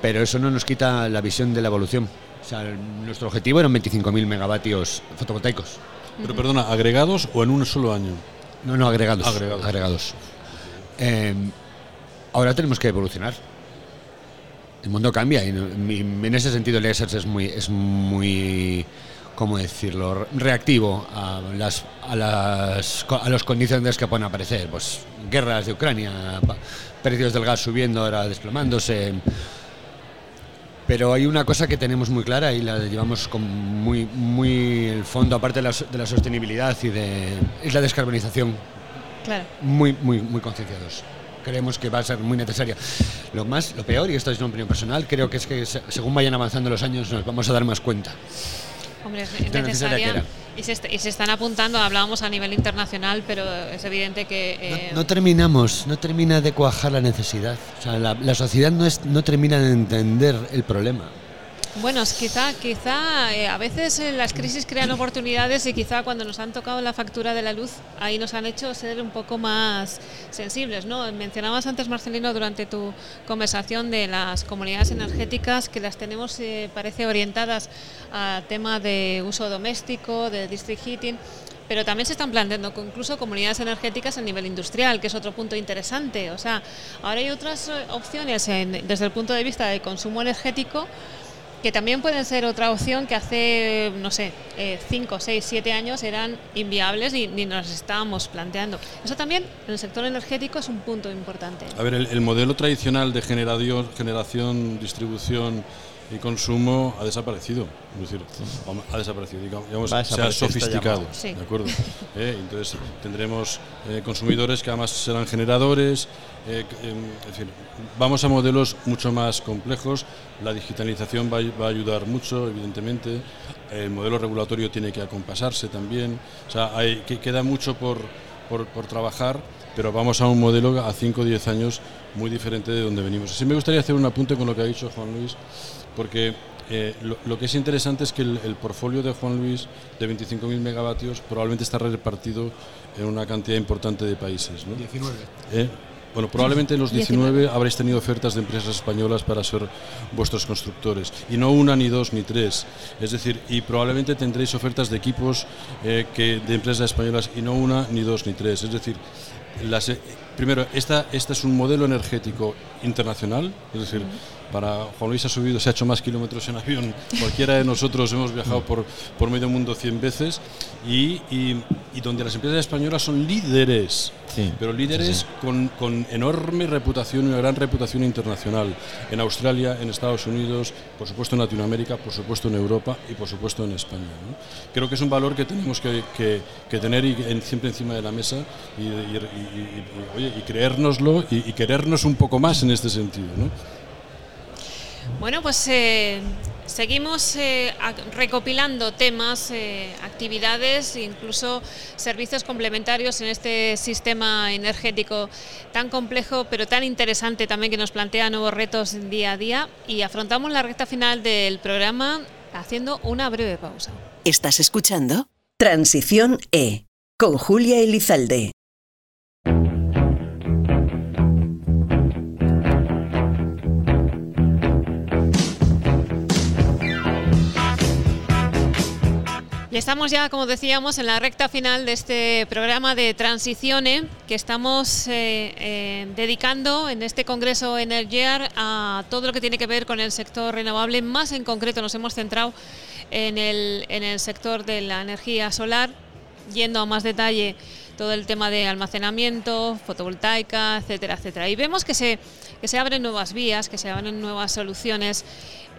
Speaker 3: Pero eso no nos quita la visión de la evolución. O sea, nuestro objetivo eran 25.000 megavatios fotovoltaicos.
Speaker 5: Pero perdona, ¿agregados o en un solo año?
Speaker 3: No, no, agregados.
Speaker 5: Agregados.
Speaker 3: agregados. Eh, ahora tenemos que evolucionar. el mundo cambia y en ese sentido el ESERS es muy, es muy ¿cómo decirlo?, reactivo a las, a las a los condiciones que pueden aparecer. Pues guerras de Ucrania, precios del gas subiendo, ahora desplomándose. Pero hay una cosa que tenemos muy clara y la llevamos con muy, muy el fondo, aparte de la, de la sostenibilidad y de es la descarbonización.
Speaker 2: Claro.
Speaker 3: Muy, muy, muy concienciados creemos que va a ser muy necesaria. Lo más, lo peor, y esto es una opinión personal, creo que es que según vayan avanzando los años nos vamos a dar más cuenta.
Speaker 2: Hombre, es necesaria. Y se, y se, están apuntando, hablábamos a nivel internacional, pero es evidente que...
Speaker 3: Eh, no, terminamos, no termina de cuajar la necesidad. O sea, la, la sociedad no, es, no termina de entender el problema.
Speaker 2: Bueno, quizá, quizá eh, a veces eh, las crisis crean oportunidades y quizá cuando nos han tocado la factura de la luz, ahí nos han hecho ser un poco más sensibles. ¿no? Mencionabas antes, Marcelino, durante tu conversación de las comunidades energéticas que las tenemos, eh, parece, orientadas a tema de uso doméstico, de district heating pero también se están planteando incluso comunidades energéticas a nivel industrial, que es otro punto interesante. O sea, ahora hay otras opciones desde el punto de vista del consumo energético que también pueden ser otra opción que hace, no sé, 5, 6, 7 años eran inviables y ni nos estábamos planteando. Eso también en el sector energético es un punto importante.
Speaker 5: A ver, el, modelo tradicional de generación, generación, distribución y consumo ha desaparecido. Es decir, ha desaparecido, digamos, se ha sofisticado. ¿De acuerdo? Eh, entonces tendremos eh, consumidores que además serán generadores. Eh, em, vamos a modelos mucho más complejos. La digitalización va, a ayudar mucho, evidentemente. El modelo regulatorio tiene que acompasarse también. O sea, hay, que queda mucho por, por, por trabajar pero vamos a un modelo a 5 o 10 años muy diferente de donde venimos. Sí me gustaría hacer un apunte con lo que ha dicho Juan Luis porque eh, lo, que es interesante es que el, portfolio de Juan Luis de 25.000 megavatios probablemente está repartido en una cantidad importante de países. ¿no?
Speaker 3: 19.
Speaker 5: Eh, bueno, probablemente en los 19, habréis tenido ofertas de empresas españolas para ser vuestros constructores. Y no una, ni dos, ni tres. Es decir, y probablemente tendréis ofertas de equipos eh, que, de empresas españolas y no una, ni dos, ni tres. Es decir, las, primero, esta, este es un modelo energético internacional, es decir, para Juan Luis ha subido, se ha hecho más kilómetros en avión. Cualquiera de nosotros hemos viajado por, por medio mundo 100 veces y, y, donde las empresas españolas son líderes, pero líderes Con, con, enorme reputación y una gran reputación internacional. En Australia, en Estados Unidos, por supuesto en Latinoamérica, por supuesto en Europa y por supuesto en España. Creo que es un valor que tenemos que, que, tener y, siempre encima de la mesa y, y, y creérnoslo y, querernos un poco más en este sentido. ¿no?
Speaker 2: Bueno, pues eh, seguimos eh, recopilando temas, eh, actividades, incluso servicios complementarios en este sistema energético tan complejo, pero tan interesante también que nos plantea nuevos retos día a día. Y afrontamos la recta final del programa haciendo una breve pausa.
Speaker 1: Estás escuchando Transición E con Julia Elizalde.
Speaker 2: Estamos ya, como decíamos, en la recta final de este programa de Transiciones que estamos eh, eh, dedicando en este Congreso Energiar a todo lo que tiene que ver con el sector renovable. Más en concreto nos hemos centrado en el, en el sector de la energía solar, yendo a más detalle todo el tema de almacenamiento, fotovoltaica, etcétera, etcétera. Y vemos que se, que se abren nuevas vías, que se abren nuevas soluciones.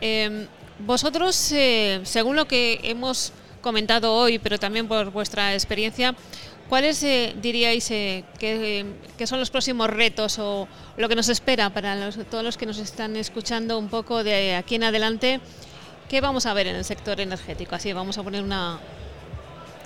Speaker 2: Eh, vosotros, según lo que hemos comentado hoy, pero también por vuestra experiencia, ¿cuáles eh, diríais eh, que, son los próximos retos o lo que nos espera para todos los que nos están escuchando un poco de aquí en adelante? ¿Qué vamos a ver en el sector energético? Así vamos a poner una,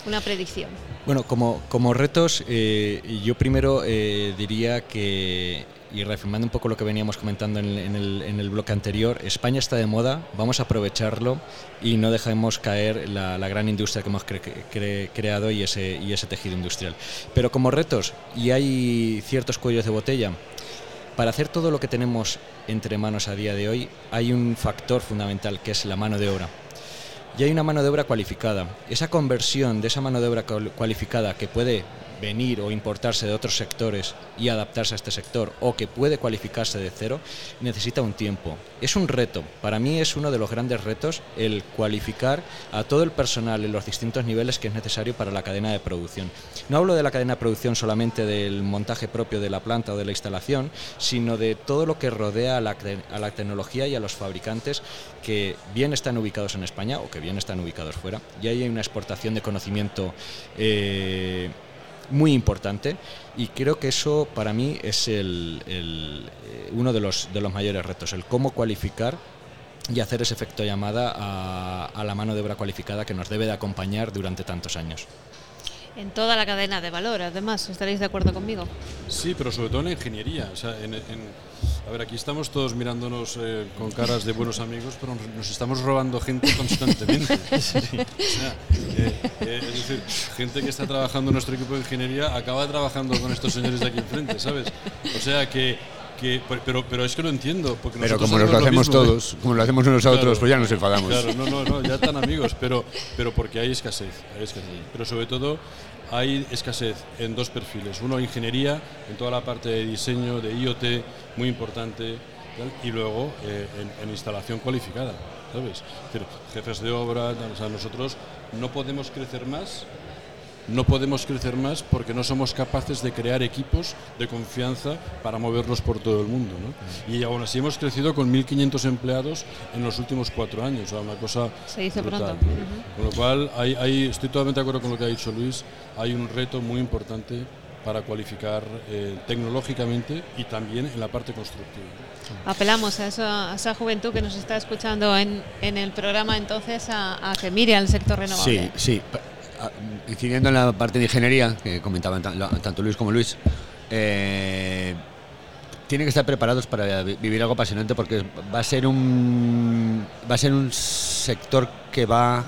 Speaker 2: una predicción.
Speaker 4: Bueno, como, como retos, eh, yo primero diría que y reafirmando un poco lo que veníamos comentando en, el, en, el, bloque anterior, España está de moda, vamos a aprovecharlo y no dejemos caer la, gran industria que hemos creado y ese, y ese tejido industrial. Pero como retos, y hay ciertos cuellos de botella, para hacer todo lo que tenemos entre manos a día de hoy, hay un factor fundamental que es la mano de obra. Y hay una mano de obra cualificada. Esa conversión de esa mano de obra cualificada que puede venir o importarse de otros sectores y adaptarse a este sector o que puede cualificarse de cero, necesita un tiempo. Es un reto, para mí es uno de los grandes retos el cualificar a todo el personal en los distintos niveles que es necesario para la cadena de producción. No hablo de la cadena de producción solamente del montaje propio de la planta o de la instalación, sino de todo lo que rodea a la, a la tecnología y a los fabricantes que bien están ubicados en España o que bien están ubicados fuera. Y ahí hay una exportación de conocimiento. Eh, muy importante y creo que eso para mí es el, eh, uno de los, de los mayores retos, el cómo cualificar y hacer ese efecto llamada a, a la mano de obra cualificada que nos debe de acompañar durante tantos años
Speaker 2: en toda la cadena de valor, además, ¿estaréis de acuerdo conmigo?
Speaker 5: Sí, pero sobre todo en la ingeniería. O sea, en, a ver, aquí estamos todos mirándonos eh, con caras de buenos amigos, pero nos estamos robando gente constantemente. *laughs* O sea, eh, eh, es decir, gente que está trabajando en nuestro equipo de ingeniería acaba trabajando con estos señores de aquí enfrente, ¿sabes? O sea que pero, pero es que lo entiendo. Porque
Speaker 3: pero como nos lo hacemos todos, como lo hacemos unos a otros, pues ya nos enfadamos.
Speaker 5: Claro, no, no, no, ya están amigos, pero, pero porque hay escasez, hay escasez. Pero sobre todo hay escasez en dos perfiles. Uno, ingeniería, en toda la parte de diseño, de IoT, muy importante, y luego eh, en, instalación cualificada, ¿sabes? jefes de obra, o sea, nosotros no podemos crecer más no podemos crecer más porque no somos capaces de crear equipos de confianza para moverlos por todo el mundo. ¿no? Y aún así hemos crecido con 1.500 empleados en los últimos cuatro años, o una cosa
Speaker 2: Se dice pronto.
Speaker 5: Con lo cual, hay, estoy totalmente de acuerdo con lo que ha dicho Luis, hay un reto muy importante para cualificar eh, tecnológicamente y también en la parte constructiva.
Speaker 2: Apelamos a esa, a esa, juventud que nos está escuchando en, en el programa entonces a, a, que mire al sector renovable.
Speaker 3: Sí, sí incidiendo en la parte de ingeniería, que comentaban tanto Luis como Luis, eh, tienen que estar preparados para vivir algo apasionante porque va a ser un va a ser un sector que va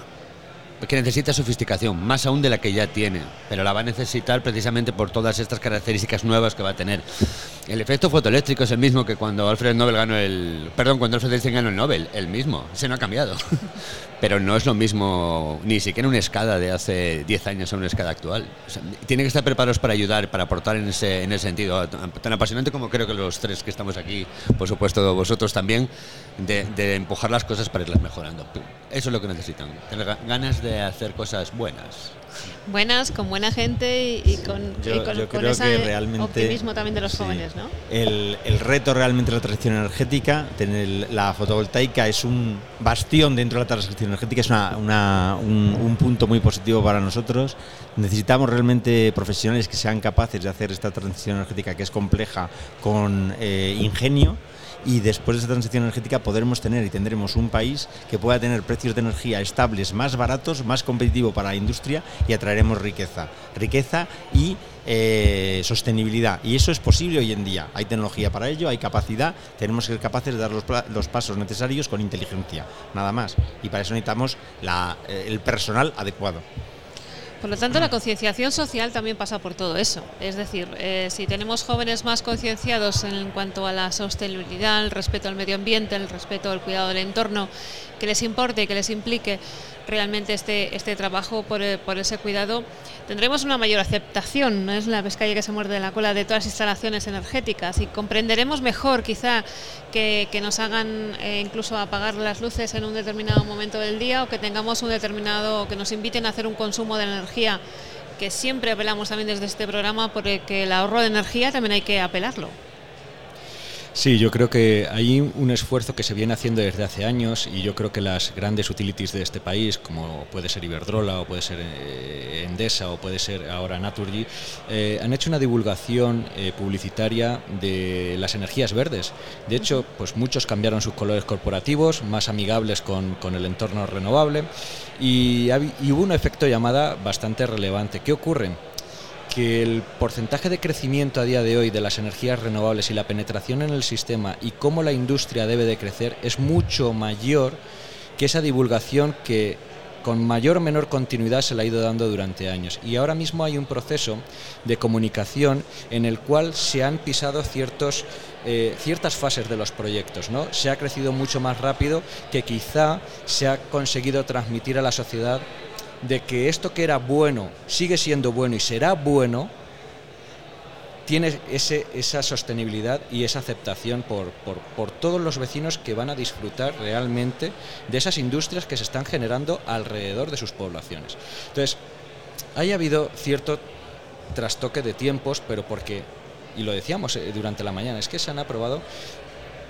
Speaker 3: que necesita sofisticación, más aún de la que ya tiene, pero la va a necesitar precisamente por todas estas características nuevas que va a tener. El efecto fotoeléctrico es el mismo que cuando Alfred Nobel ganó el, perdón, cuando Alfred Einstein ganó el Nobel, el mismo, se no ha cambiado. *laughs* pero no es lo mismo ni siquiera una escala de hace 10 años a una escala actual. tienen que estar preparados para ayudar, para aportar en ese, en ese sentido, tan apasionante como creo que los tres que estamos aquí, por supuesto vosotros también, de, de empujar las cosas para irlas mejorando. Eso es lo que necesitan, tener ganas de hacer cosas buenas
Speaker 2: buenas, con buena gente y, con, ese optimismo también de los jóvenes. ¿no?
Speaker 6: El, reto realmente de la transición energética, tener la fotovoltaica es un bastión dentro de la transición energética, es una, un, punto muy positivo para nosotros. Necesitamos realmente profesionales que sean capaces de hacer esta transición energética que es compleja con eh, ingenio y después de esa transición energética podremos tener y tendremos un país que pueda tener precios de energía estables, más baratos, más competitivo para la industria y atraeremos riqueza. Riqueza y eh, sostenibilidad. Y eso es posible hoy en día. Hay tecnología para ello, hay capacidad, tenemos que ser capaces de dar los, pasos necesarios con inteligencia, nada más. Y para eso necesitamos eh, el personal adecuado.
Speaker 2: Por lo tanto, la concienciación social también pasa por todo eso. Es decir, eh, si tenemos jóvenes más concienciados en cuanto a la sostenibilidad, el respeto al medio ambiente, el respeto al cuidado del entorno, que les importe, que les implique realmente este, este trabajo por, eh, por ese cuidado, tendremos una mayor aceptación, no es la pescalla que se muerde la cola de todas las instalaciones energéticas y comprenderemos mejor quizá que, que nos hagan eh, incluso apagar las luces en un determinado momento del día o que tengamos un determinado, que nos inviten a hacer un consumo de energía que siempre apelamos también desde este programa porque el ahorro de energía también hay que apelarlo.
Speaker 4: Sí, yo creo que hay un esfuerzo que se viene haciendo desde hace años y yo creo que las grandes utilities de este país, como puede ser Iberdrola o puede ser eh, Endesa o puede ser ahora Naturgy, eh, han hecho una divulgación eh, publicitaria de las energías verdes. De hecho, pues muchos cambiaron sus colores corporativos, más amigables con, el entorno renovable y, y hubo un efecto llamada bastante relevante. ¿Qué ocurre? Que el porcentaje de crecimiento a día de hoy de las energías renovables y la penetración en el sistema y cómo la industria debe de crecer es mucho mayor que esa divulgación que con mayor o menor continuidad se le ha ido dando durante años. Y ahora mismo hay un proceso de comunicación en el cual se han pisado eh, ciertas fases de los proyectos. ¿no? Se ha crecido mucho más rápido que quizá se ha conseguido transmitir a la sociedad de que esto que era bueno sigue siendo bueno y será bueno, tiene ese, esa sostenibilidad y esa aceptación por, por, todos los vecinos que van a disfrutar realmente de esas industrias que se están generando alrededor de sus poblaciones. Entonces, haya habido cierto trastoque de tiempos, pero porque, y lo decíamos eh, durante la mañana, es que se han aprobado,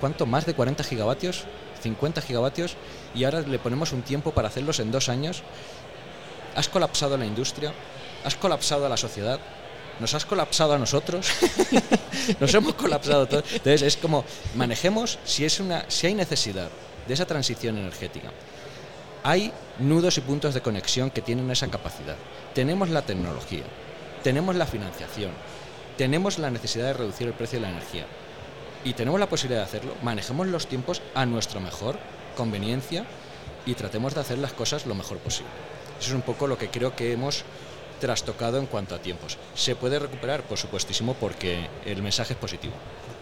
Speaker 4: ¿cuánto? Más de 40 gigavatios, 50 gigavatios, y ahora le ponemos un tiempo para hacerlos en dos años. Has colapsado la industria, has colapsado a la sociedad, nos has colapsado a nosotros, *laughs* nos hemos colapsado todos. Entonces es como manejemos si es una, si hay necesidad de esa transición energética. Hay nudos y puntos de conexión que tienen esa capacidad. Tenemos la tecnología, tenemos la financiación, tenemos la necesidad de reducir el precio de la energía y tenemos la posibilidad de hacerlo. Manejemos los tiempos a nuestra mejor conveniencia y tratemos de hacer las cosas lo mejor posible. Eso es un poco lo que creo que hemos trastocado en cuanto a tiempos. ¿Se puede recuperar? Por supuestísimo, porque el mensaje es positivo.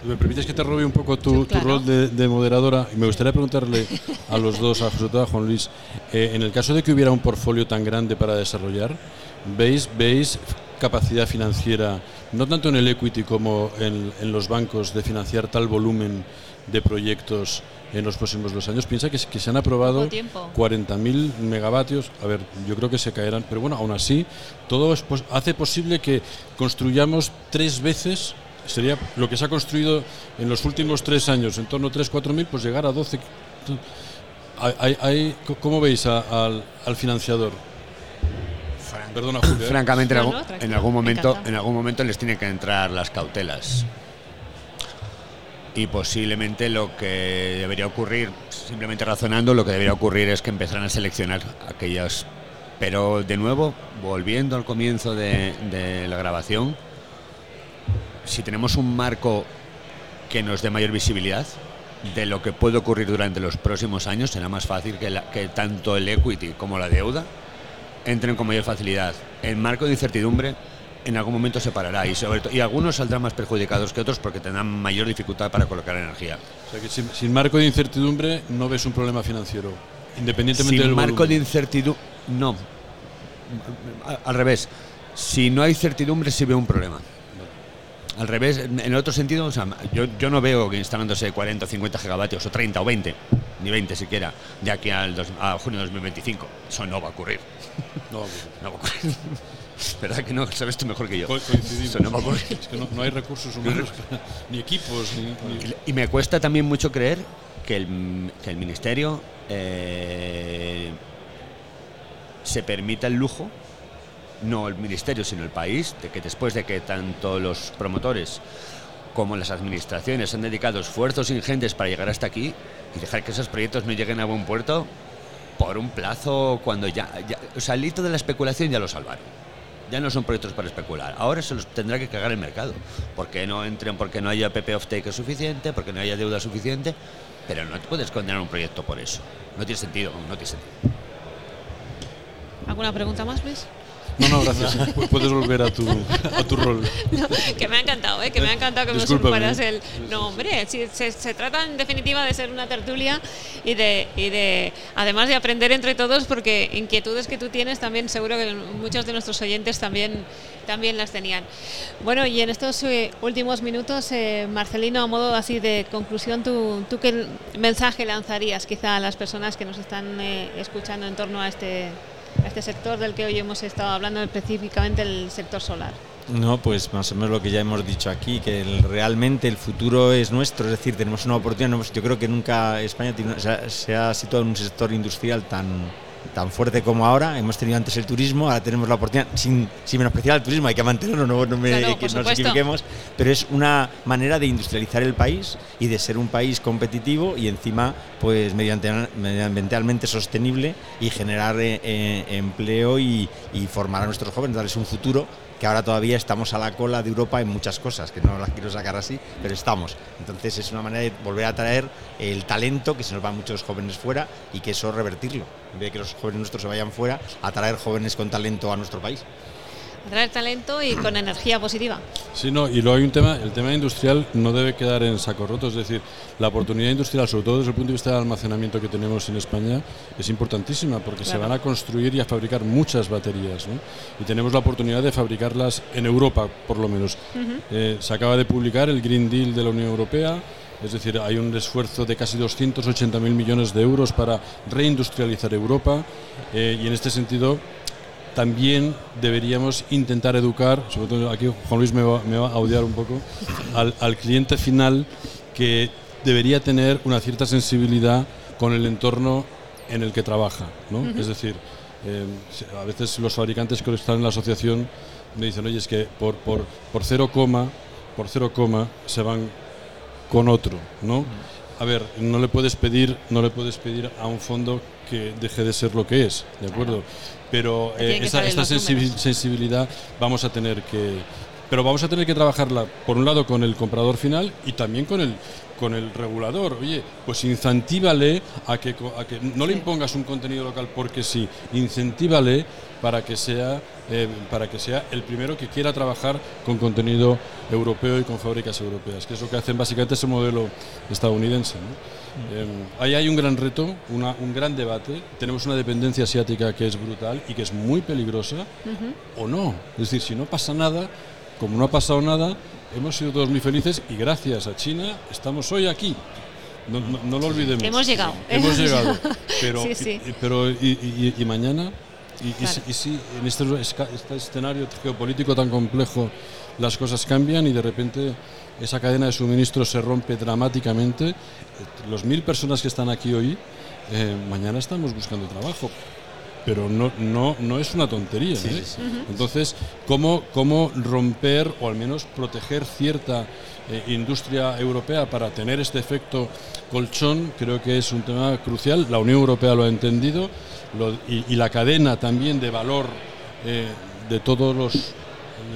Speaker 5: ¿Me permites que te robe un poco tu, rol de, moderadora? Y me gustaría preguntarle a los dos, a José a Juan Luis, eh, en el caso de que hubiera un portfolio tan grande para desarrollar, ¿veis, veis capacidad financiera, no tanto en el equity como en, en los bancos, de financiar tal volumen de proyectos en los próximos dos años. Piensa que, que se han aprobado 40.000 megavatios. A ver, yo creo que se caerán, pero bueno, aún así, todo hace posible que construyamos tres veces, sería lo que se ha construido en los últimos tres años, en torno a 3-4.000, pues llegar a 12. Hay, ¿Cómo veis al, financiador?
Speaker 3: Perdona, Julio. ¿eh? Francamente, en, algún, momento, en algún momento les tienen que entrar las cautelas y posiblemente lo que debería ocurrir, simplemente razonando, lo que debería ocurrir es que empezaran a seleccionar aquellas. Pero de nuevo, volviendo al comienzo de, la grabación, si tenemos un marco que nos dé mayor visibilidad de lo que puede ocurrir durante los próximos años, será más fácil que, que tanto el equity como la deuda entren con mayor facilidad. El marco de incertidumbre en algún momento se parará y, sobre y algunos saldrán más perjudicados que otros porque tendrán mayor dificultad para colocar energía.
Speaker 5: O sea que sin, marco de incertidumbre no ves un problema financiero, independientemente
Speaker 3: sin
Speaker 5: del
Speaker 3: marco de incertidumbre, no. Al revés, si no hay certidumbre sí veo un problema. Al revés, en el otro sentido, o sea, yo, yo, no veo que instalándose 40 o 50 gigavatios, o 30 o 20, ni 20 siquiera, de aquí al a junio de 2025. Eso *laughs* no va a ocurrir. No va a ocurrir. No va a ocurrir. *laughs* ¿Verdad que no? Sabes tú mejor que yo.
Speaker 5: no, *laughs* es que no, hay recursos humanos, *laughs* ni equipos.
Speaker 3: Y me cuesta también mucho creer que el, que el Ministerio eh, se permita el lujo, no el Ministerio, sino el país, de que después de que tanto los promotores como las administraciones han dedicado esfuerzos ingentes para llegar hasta aquí y dejar que esos proyectos no lleguen a buen puerto por un plazo cuando ya, ya o sea, el hito de la especulación ya lo salvaron ya no son proyectos para especular. Ahora se los tendrá que cagar el mercado. Porque no entren, porque no haya PP of take suficiente, porque no haya deuda suficiente. Pero no puedes condenar un proyecto por eso. No tiene sentido, no tiene sentido.
Speaker 2: ¿Alguna pregunta más, Luis?
Speaker 5: No, no, gracias. *laughs* Puedes volver a tu, a tu rol.
Speaker 2: que me ha encantado, ¿eh? que me ha encantado que me superas el... No, hombre, se, se, trata en definitiva de ser una tertulia y de, y de, además de aprender entre todos, porque inquietudes que tú tienes también seguro que muchos de nuestros oyentes también, también las tenían. Bueno, y en estos eh, últimos minutos, eh, Marcelino, a modo así de conclusión, ¿tú, ¿tú qué mensaje lanzarías quizá a las personas que nos están eh, escuchando en torno a este este sector del que hoy hemos estado hablando, específicamente el sector solar?
Speaker 6: No, pues más o menos lo que ya hemos dicho aquí, que realmente el futuro es nuestro, es decir, tenemos una oportunidad. Yo creo que nunca España se ha situado en un sector industrial tan, tan fuerte como ahora. Hemos tenido antes el turismo, ahora tenemos la oportunidad, sin, sin menospreciar el turismo, hay que mantenerlo, no, no, me, nos equivoquemos, pero es una manera de industrializar el país y de ser un país competitivo y encima pues mediante, medioambientalmente sostenible y generar eh, eh, empleo y, y formar a nuestros jóvenes, darles un futuro que ahora todavía estamos a la cola de Europa en muchas cosas, que no las quiero sacar así, pero estamos. Entonces es una manera de volver a traer el talento, que se nos van muchos jóvenes fuera, y que eso revertirlo. En vez de que los jóvenes nuestros se vayan fuera, a traer jóvenes con talento a nuestro país.
Speaker 2: Atraer talento y con energía positiva.
Speaker 5: Sí, no, y luego hay un tema, el tema industrial no debe quedar en saco roto, es decir, la oportunidad industrial, sobre todo desde el punto de vista del almacenamiento que tenemos en España, es importantísima porque se van a construir y a fabricar muchas baterías, ¿no? Y tenemos la oportunidad de fabricarlas en Europa, por lo menos. Eh, se acaba de publicar el Green Deal de la Unión Europea, es decir, hay un esfuerzo de casi 280.000 millones de euros para reindustrializar Europa eh, y en este sentido también deberíamos intentar educar, sobre todo aquí Juan Luis me va, a odiar un poco, al, cliente final que debería tener una cierta sensibilidad con el entorno en el que trabaja. ¿no? Es decir, eh, a veces los fabricantes que están en la asociación me dicen, oye, es que por, por, por cero coma, por cero coma se van con otro, ¿no? A ver, no le puedes pedir, no le puedes pedir a un fondo que deje de ser lo que es, ¿de acuerdo? Pero eh, esta, sensibilidad vamos a tener que, pero vamos a tener que trabajarla por un lado con el comprador final y también con el con el regulador. Oye, pues incentívale a que, a que no le impongas un contenido local porque sí, incentívale para que sea eh, para que sea el primero que quiera trabajar con contenido europeo y con fábricas europeas, que es lo que hacen básicamente ese modelo estadounidense. Em, ahí hay un gran reto, un gran debate. Tenemos una dependencia asiática que es brutal y que es muy peligrosa, o no. Es decir, si no pasa nada, como no ha pasado nada, hemos sido todos muy felices y gracias a China estamos hoy aquí. No, lo olvidemos.
Speaker 2: Hemos llegado.
Speaker 5: Hemos *laughs* llegado. Pero, pero y, mañana? Y, si en este, este escenario geopolítico tan complejo las cosas cambian y de repente esa cadena de suministro se rompe dramáticamente. Los mil personas que están aquí hoy, eh, mañana estamos buscando trabajo. Pero no, no, no es una tontería. ¿eh? Entonces, ¿cómo, ¿cómo romper o al menos proteger cierta eh, industria europea para tener este efecto colchón? Creo que es un tema crucial. La Unión Europea lo ha entendido y, la cadena también de valor de todos los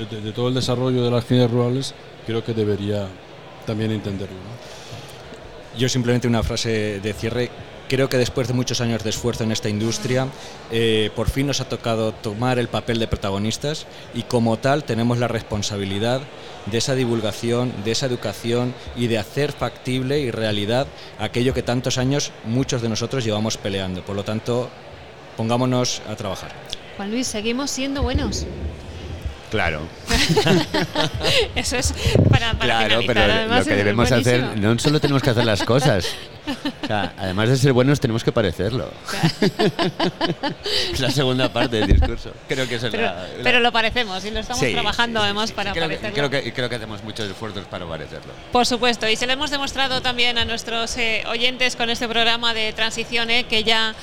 Speaker 5: de, todo el desarrollo de las comunidades rurales creo que debería también entenderlo.
Speaker 4: Yo simplemente una frase de cierre. Creo que después de muchos años de esfuerzo en esta industria, eh, por fin nos ha tocado tomar el papel de protagonistas y como tal tenemos la responsabilidad de esa divulgación, de esa educación y de hacer factible y realidad aquello que tantos años muchos de nosotros llevamos peleando. Por lo tanto, pongámonos a trabajar.
Speaker 2: Juan Luis, seguimos siendo buenos.
Speaker 3: Claro. *laughs* *laughs*
Speaker 2: Eso es para, para
Speaker 3: Claro, pero lo que debemos hacer, no solo tenemos que hacer las cosas. *laughs* además de ser buenos, tenemos que parecerlo. es *laughs* la segunda parte del discurso. Creo que es
Speaker 2: pero, pero lo parecemos y lo estamos trabajando además para
Speaker 3: creo
Speaker 2: parecerlo.
Speaker 3: creo, que, creo que hacemos muchos esfuerzos para parecerlo.
Speaker 2: Por supuesto, y se lo hemos demostrado también a nuestros eh, oyentes con este programa de transición, eh, que ya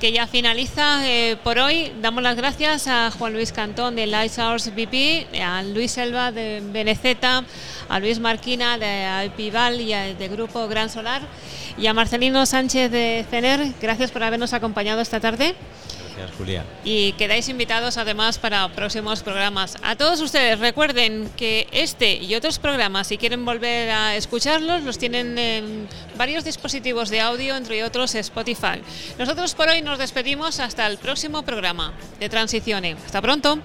Speaker 2: que ya finaliza eh, por hoy. Damos las gracias a Juan Luis Cantón de Lightsource BP, a Luis Selva de Beneceta, a Luis Marquina de Alpival y de Grupo Gran Solar y a Marcelino Sánchez de CENER. Gracias por habernos acompañado esta tarde. Y quedáis invitados además para próximos programas. A todos ustedes recuerden que este y otros programas, si quieren volver a escucharlos, los tienen en varios dispositivos de audio, entre otros Spotify. Nosotros por hoy nos despedimos hasta el próximo programa de Transiciones. Hasta pronto.